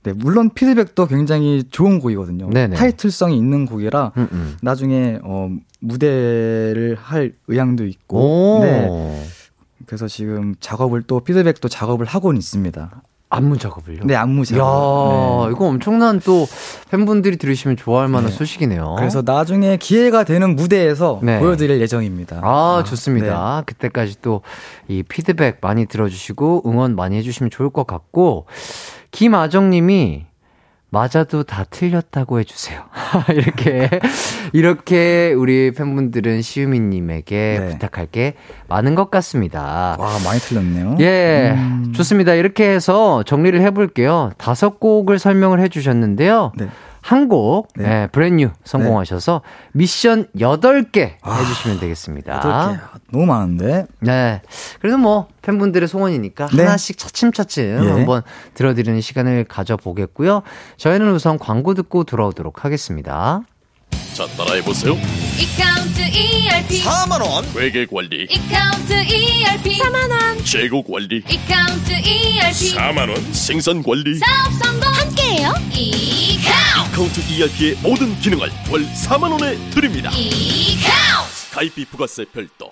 네, 물론 피드백도 굉장히 좋은 곡이거든요. 네네. 타이틀성이 있는 곡이라 음, 음. 나중에, 어, 무대를 할 의향도 있고, 오. 네. 그래서 지금 작업을 또 피드백도 작업을 하고는 있습니다. 안무 작업을요? 네, 안무 야, 작업. 네. 이거 엄청난 또 팬분들이 들으시면 좋아할 만한 네. 소식이네요. 그래서 나중에 기회가 되는 무대에서 네. 보여드릴 예정입니다. 아, 네. 좋습니다. 그때까지 또 이 피드백 많이 들어주시고 응원 많이 해주시면 좋을 것 같고, 김아정 님이 맞아도 다 틀렸다고 해주세요. 이렇게, 이렇게 우리 팬분들은 시우미님에게 네. 부탁할 게 많은 것 같습니다. 와, 많이 틀렸네요. 예, 음. 좋습니다. 이렇게 해서 정리를 해볼게요. 다섯 곡을 설명을 해주셨는데요. 네. 한 곡, 네. 예, 브랜뉴 성공하셔서 미션 8개 해주시면 되겠습니다. 여덟 개. 너무 많은데. 네. 그래도 뭐, 팬분들의 소원이니까 네. 하나씩 차츰차츰 예. 한번 들어드리는 시간을 가져보겠고요. 저희는 우선 광고 듣고 돌아오도록 하겠습니다. 자 따라해보세요. 이카운트 ERP 4만원. 회계 관리. 이카운트 ERP 4만원. 재고 관리. 이카운트 ERP 4만원. 생산 관리. 사업 성공. 함께해요. 이카운트 카운트 ERP의 모든 기능을 월 4만원에 드립니다. 이카운트 가입비 부가세 별도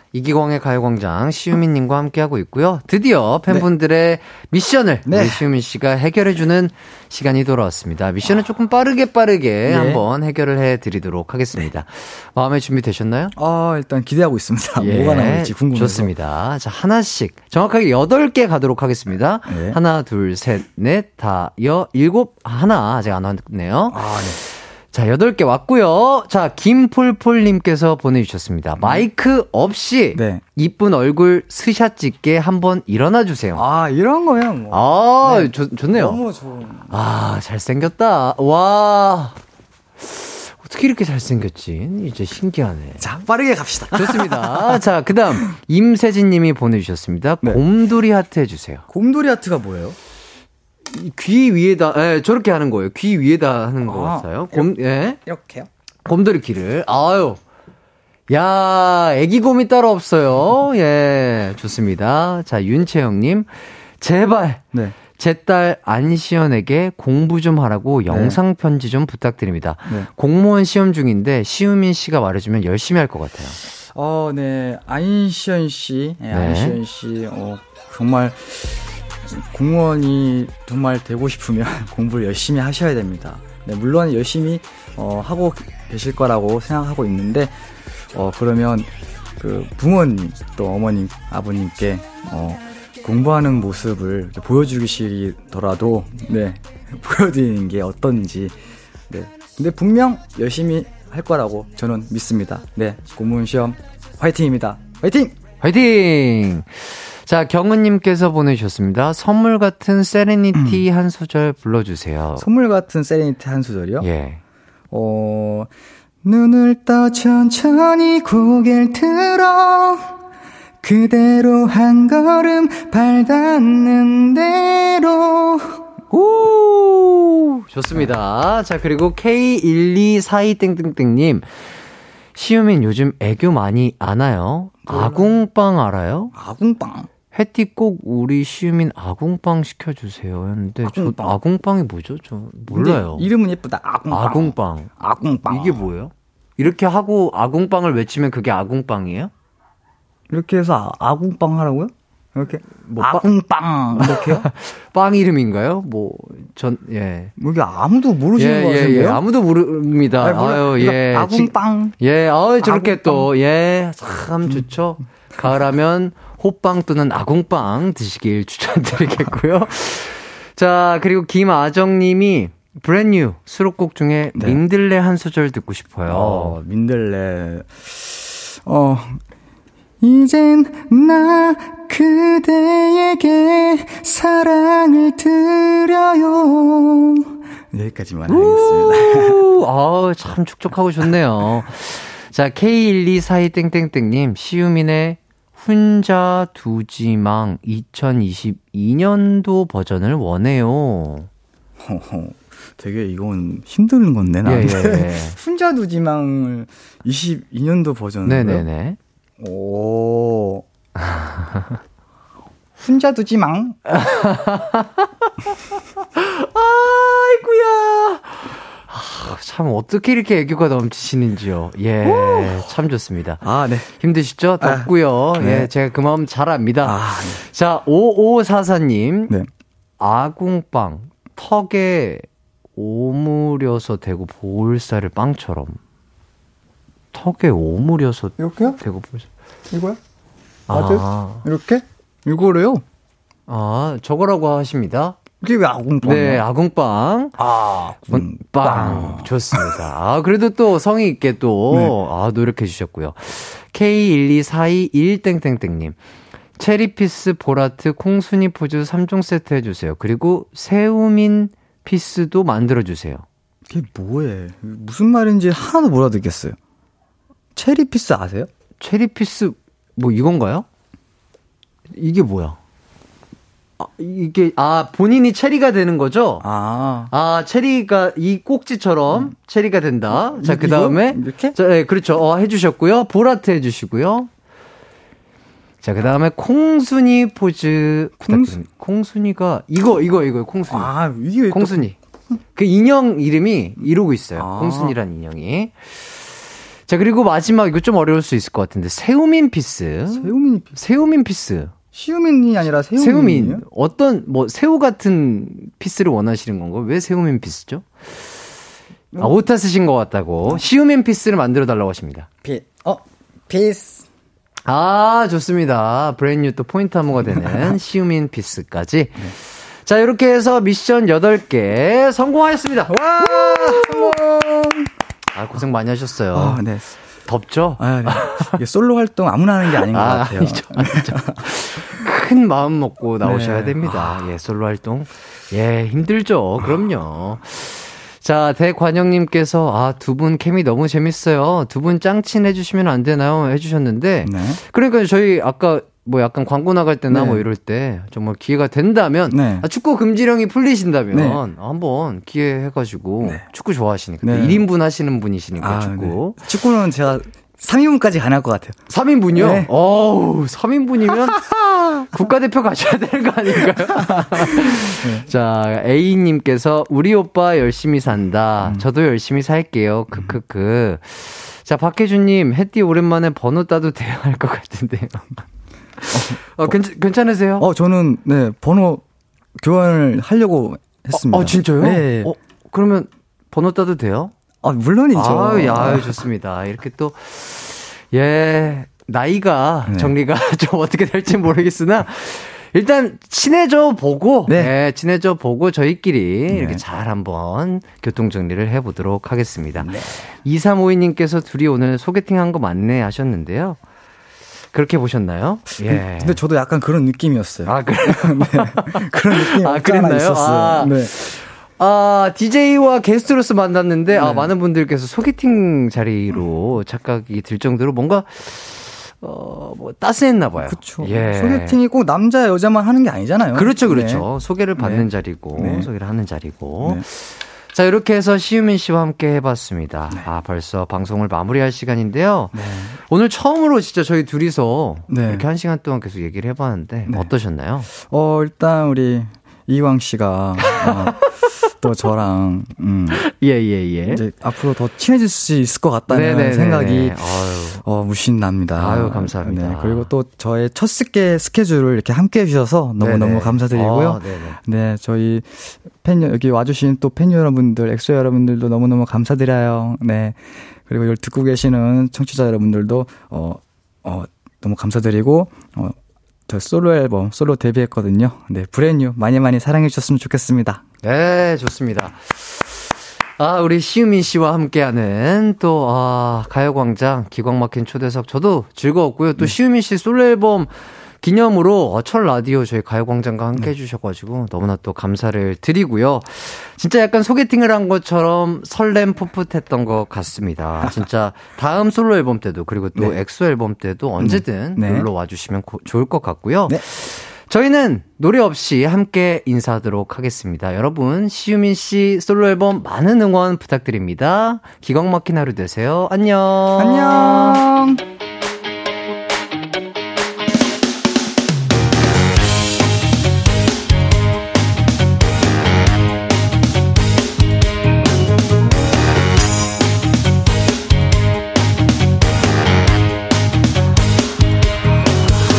이기광의 가요광장 시우민님과 함께하고 있고요. 드디어 팬분들의 미션을 네. 우리 시우민 씨가 해결해주는 시간이 돌아왔습니다. 미션은 조금 빠르게 빠르게 한번 해결을 해드리도록 하겠습니다. 마음의 준비 되셨나요? 아, 일단 기대하고 있습니다. 예, 뭐가 나올지 궁금해서. 좋습니다. 자, 하나씩. 정확하게 8개 가도록 하겠습니다. 네. 하나, 둘, 셋, 넷, 다, 여, 일곱, 하나. 아직 안 왔네요. 아, 네. 자, 8개 왔고요. 자, 김폴폴님께서 보내주셨습니다. 마이크 없이 네. 이쁜 얼굴 스샷 찍게 한번 일어나 주세요. 아, 이런 거면 뭐. 아, 좋, 좋네요. 너무 좋은. 아, 잘생겼다. 와. 어떻게 이렇게 잘생겼지? 이제 신기하네. 자, 빠르게 갑시다. 좋습니다. 자, 그 다음, 임세진 님이 보내주셨습니다. 네. 곰돌이 하트 해주세요. 곰돌이 하트가 뭐예요? 이귀 위에다, 예, 저렇게 하는 거예요. 귀 위에다 하는 것 아, 같아요. 곰, 예. 이렇게요? 곰돌이 귀를. 아유. 야, 애기 곰이 따로 없어요. 예, 좋습니다. 자, 윤채영님. 제발, 네. 제딸 안시연에게 공부 좀 하라고 영상 편지 좀 부탁드립니다. 네. 공무원 시험 중인데 시우민 씨가 말해주면 열심히 할 것 같아요. 어, 네. 안시현 씨. 네, 네. 안시현 씨. 어, 정말 공무원이 정말 되고 싶으면 공부를 열심히 하셔야 됩니다. 네, 물론 열심히 어, 하고 계실 거라고 생각하고 있는데 어, 그러면 그 부모님 또 어머님 아버님께 어, 공부하는 모습을 보여주시더라도 네 보여드리는 게 어떤지 네 근데 분명 열심히 할 거라고 저는 믿습니다 네 공무원 시험 화이팅입니다 화이팅 화이팅! 자, 경은님께서 보내주셨습니다. 선물 같은 세레니티 한 소절 불러주세요. 선물 같은 세레니티 한 소절이요 예. 어 눈을 떠 천천히 고개를 들어 그대로 한 걸음 발 닿는 대로 오! 좋습니다. 자, 그리고 K1242땡땡땡님. 시우민 요즘 애교 많이 안 와요? 아궁빵 알아요? 아궁빵 해띠 꼭 우리 시우민 아궁빵 시켜주세요. 했는데, 아궁빵. 저 아궁빵이 뭐죠? 저 몰라요. 이름은 예쁘다 아궁빵 아궁빵. 아궁빵 이게 뭐예요? 이렇게 하고 아궁빵을 외치면 그게 아궁빵이에요? 이렇게 해서 아, 아궁빵 하라고요? 이렇게 뭐 빵- 아궁빵 이렇게요? 빵 이름인가요? 뭐, 전, 예. 뭐 이게 아무도 예, 모르시는 거 예, 같은데요? 예. 아무도 모릅니다. 아니, 몰라. 아유, 예. 아궁빵 예, 아 저렇게 아궁빵. 또, 예, 참 좋죠. 가을하면 호빵 또는 아궁빵 드시길 추천드리겠고요. 자, 그리고 김아정 님이 브랜뉴 수록곡 중에 네. 민들레 한 소절 듣고 싶어요. 어, 민들레. 어, 이젠 나 그대에게 사랑을 드려요. 여기까지만 하겠습니다. 우, 아우, 참 축적하고 좋네요. 자, K1242땡땡땡님, 시우민의 혼자 두지망 2022년도 버전을 원해요. 되게 이건 힘든 건데, 예, 나한테. 예, 예. 혼자 두지망을 22년도 버전으로. 네네네. 오. 혼자 두지망? 아이구야. 아, 참, 어떻게 이렇게 애교가 넘치시는지요. 예, 참 좋습니다. 아, 네. 힘드시죠? 덥고요. 네. 예, 제가 그 마음 잘 압니다. 아, 네. 자, 5544님. 네. 아궁빵, 턱에 오므려서 대고 볼살을 빵처럼. 턱에 오므려서 이렇게요? 대고 볼살. 이거요? 아, 맞아요? 이렇게? 이거래요? 아, 저거라고 하십니다. 이게 왜 아궁빵이야? 네, 아궁빵. 아, 빵. 좋습니다. 아, 그래도 또 성의 있게 또, 네. 아, 노력해 주셨고요. K12421땡땡땡님. 체리 peace, 볼하트, 콩순이 포즈 3종 세트 해주세요. 그리고 새우민 peace도 만들어주세요. 이게 뭐해? 무슨 말인지 하나도 못 알아듣겠어요. 체리 peace 아세요? 체리 peace, 뭐 이건가요? 이게 뭐야? 아, 이게, 아, 본인이 체리가 되는 거죠? 아. 아, 체리가 이 꼭지처럼 체리가 된다. 자, 이- 그 다음에? 이렇게? 자, 네, 그렇죠. 어, 해주셨고요. 볼하트 해주시고요. 자, 그 다음에 콩순이 포즈 부탁드립니다. 콩순이가 이거 이거 이거 콩순이. 아, 이게 왜 또- 콩순이. 그 인형 이름이 이러고 있어요. 아. 콩순이란 인형이. 자, 그리고 마지막 이거 좀 어려울 수 있을 것 같은데 새우민 peace. 새우민이 피- 새우민 peace. 시우민이 아니라 새우민이에요? 새우민 어떤 뭐 새우 같은 peace를 원하시는 건가요? 왜 새우민 peace죠? 아, 오타 쓰신 것 같다고 시우민 peace를 만들어 달라고 하십니다. 피, 어, Peace. 아 좋습니다. Brand New 또 포인트 안무가 되는 시우민 peace까지. 자 이렇게 해서 미션 8개 성공하였습니다. 와, 성공! 아 고생 많이 하셨어요. 아, 네. 덥죠? 아, 네. 솔로 활동 아무나 하는 게 아닌 것 아, 같아요. 아니죠, 아니죠. 큰 마음 먹고 나오셔야 네. 됩니다. 예, 솔로 활동. 예, 힘들죠. 그럼요. 자, 대관영님께서, 아, 두 분 케미 너무 재밌어요. 두 분 짱친 해주시면 안 되나요? 해주셨는데. 네. 그러니까 저희 아까 뭐 약간 광고 나갈 때나 네. 뭐 이럴 때 정말 기회가 된다면 네. 아, 축구 금지령이 풀리신다면 네. 한번 기회 해가지고 네. 축구 좋아하시니까 네. 1인분 하시는 분이시니까 아, 축구 네. 축구는 제가 3인분까지 가능할 것 같아요. 3인분이요? 네. 어우, 3인분이면 국가대표 가셔야 되는 거 아닌가요? 네. 자, A님께서 우리 오빠 열심히 산다. 음. 저도 열심히 살게요. 크크크. 자, 박혜준님, 햇띠 오랜만에 번호 따도 돼야 할 것 같은데요. 어, 괜찮, 괜찮으세요? 어, 저는, 네, 번호 교환을 하려고 했습니다. 어, 진짜요? 네. 어, 그러면 번호 따도 돼요? 아, 물론이죠. 아유, 야, 좋습니다. 이렇게 또, 예, 나이가 네. 정리가 좀 어떻게 될지 모르겠으나, 일단 친해져 보고, 네. 예, 친해져 보고 저희끼리 네. 이렇게 잘 한번 교통 정리를 해 보도록 하겠습니다. 네. 2352님께서 둘이 오늘 소개팅 한 거 맞네 하셨는데요. 그렇게 보셨나요? 예. 근데 저도 약간 그런 느낌이었어요. 아, 그래요? 네. 그런 느낌이 아, 그랬나요? 있었어요. 아. 네. 아, DJ와 게스트로서 만났는데, 아, 네. 많은 분들께서 소개팅 자리로 착각이 들 정도로 뭔가, 어, 뭐, 따스했나 봐요. 그쵸. 예. 소개팅이 꼭 남자 여자만 하는 게 아니잖아요. 그렇죠, 네. 그렇죠. 소개를 받는 네. 자리고, 네. 소개를 하는 자리고. 네. 자, 이렇게 해서 시우민 씨와 함께 해봤습니다. 아, 벌써 방송을 마무리할 시간인데요. 네. 오늘 처음으로 진짜 저희 둘이서 네. 이렇게 한 시간 동안 계속 얘기를 해봤는데, 네. 어떠셨나요? 어, 일단 우리 이광 씨가 어, 또 저랑 음, 예, 예, 예. 이제 앞으로 더 친해질 수 있을 것 같다는 네네네네. 생각이 아유. 어, 무신 납니다. 아유, 감사합니다. 네, 그리고 또 저의 첫 스케 스케줄을 이렇게 함께 해 주셔서 너무너무 네네. 감사드리고요. 아. 네, 저희 팬, 여- 여기 와 주신 또 팬 여러분들, 엑소엘 여러분들도 너무너무 감사드려요. 네. 그리고 이걸 듣고 계시는 청취자 여러분들도, 어, 어, 너무 감사드리고, 어, 저 솔로 앨범, 솔로 데뷔했거든요. 네, Brand New 많이 많이 사랑해 주셨으면 좋겠습니다. 네, 좋습니다. 아, 우리 시우민 씨와 함께하는 또, 아, 가요광장 기광 막힌 초대석 저도 즐거웠고요. 또 시우민 씨 솔로 앨범 기념으로 어, 첫 라디오 저희 가요광장과 함께 해주셔가지고 너무나 또 감사를 드리고요. 진짜 약간 소개팅을 한 것처럼 설렘 풋풋했던 것 같습니다. 진짜 다음 솔로 앨범 때도 그리고 또 엑소 앨범 때도 언제든 네. 놀러 와주시면 고- 좋을 것 같고요. 네. 저희는 노래 없이 함께 인사하도록 하겠습니다. 여러분, 시우민 씨 솔로 앨범 많은 응원 부탁드립니다. 기광 막힌 하루 되세요. 안녕. 안녕!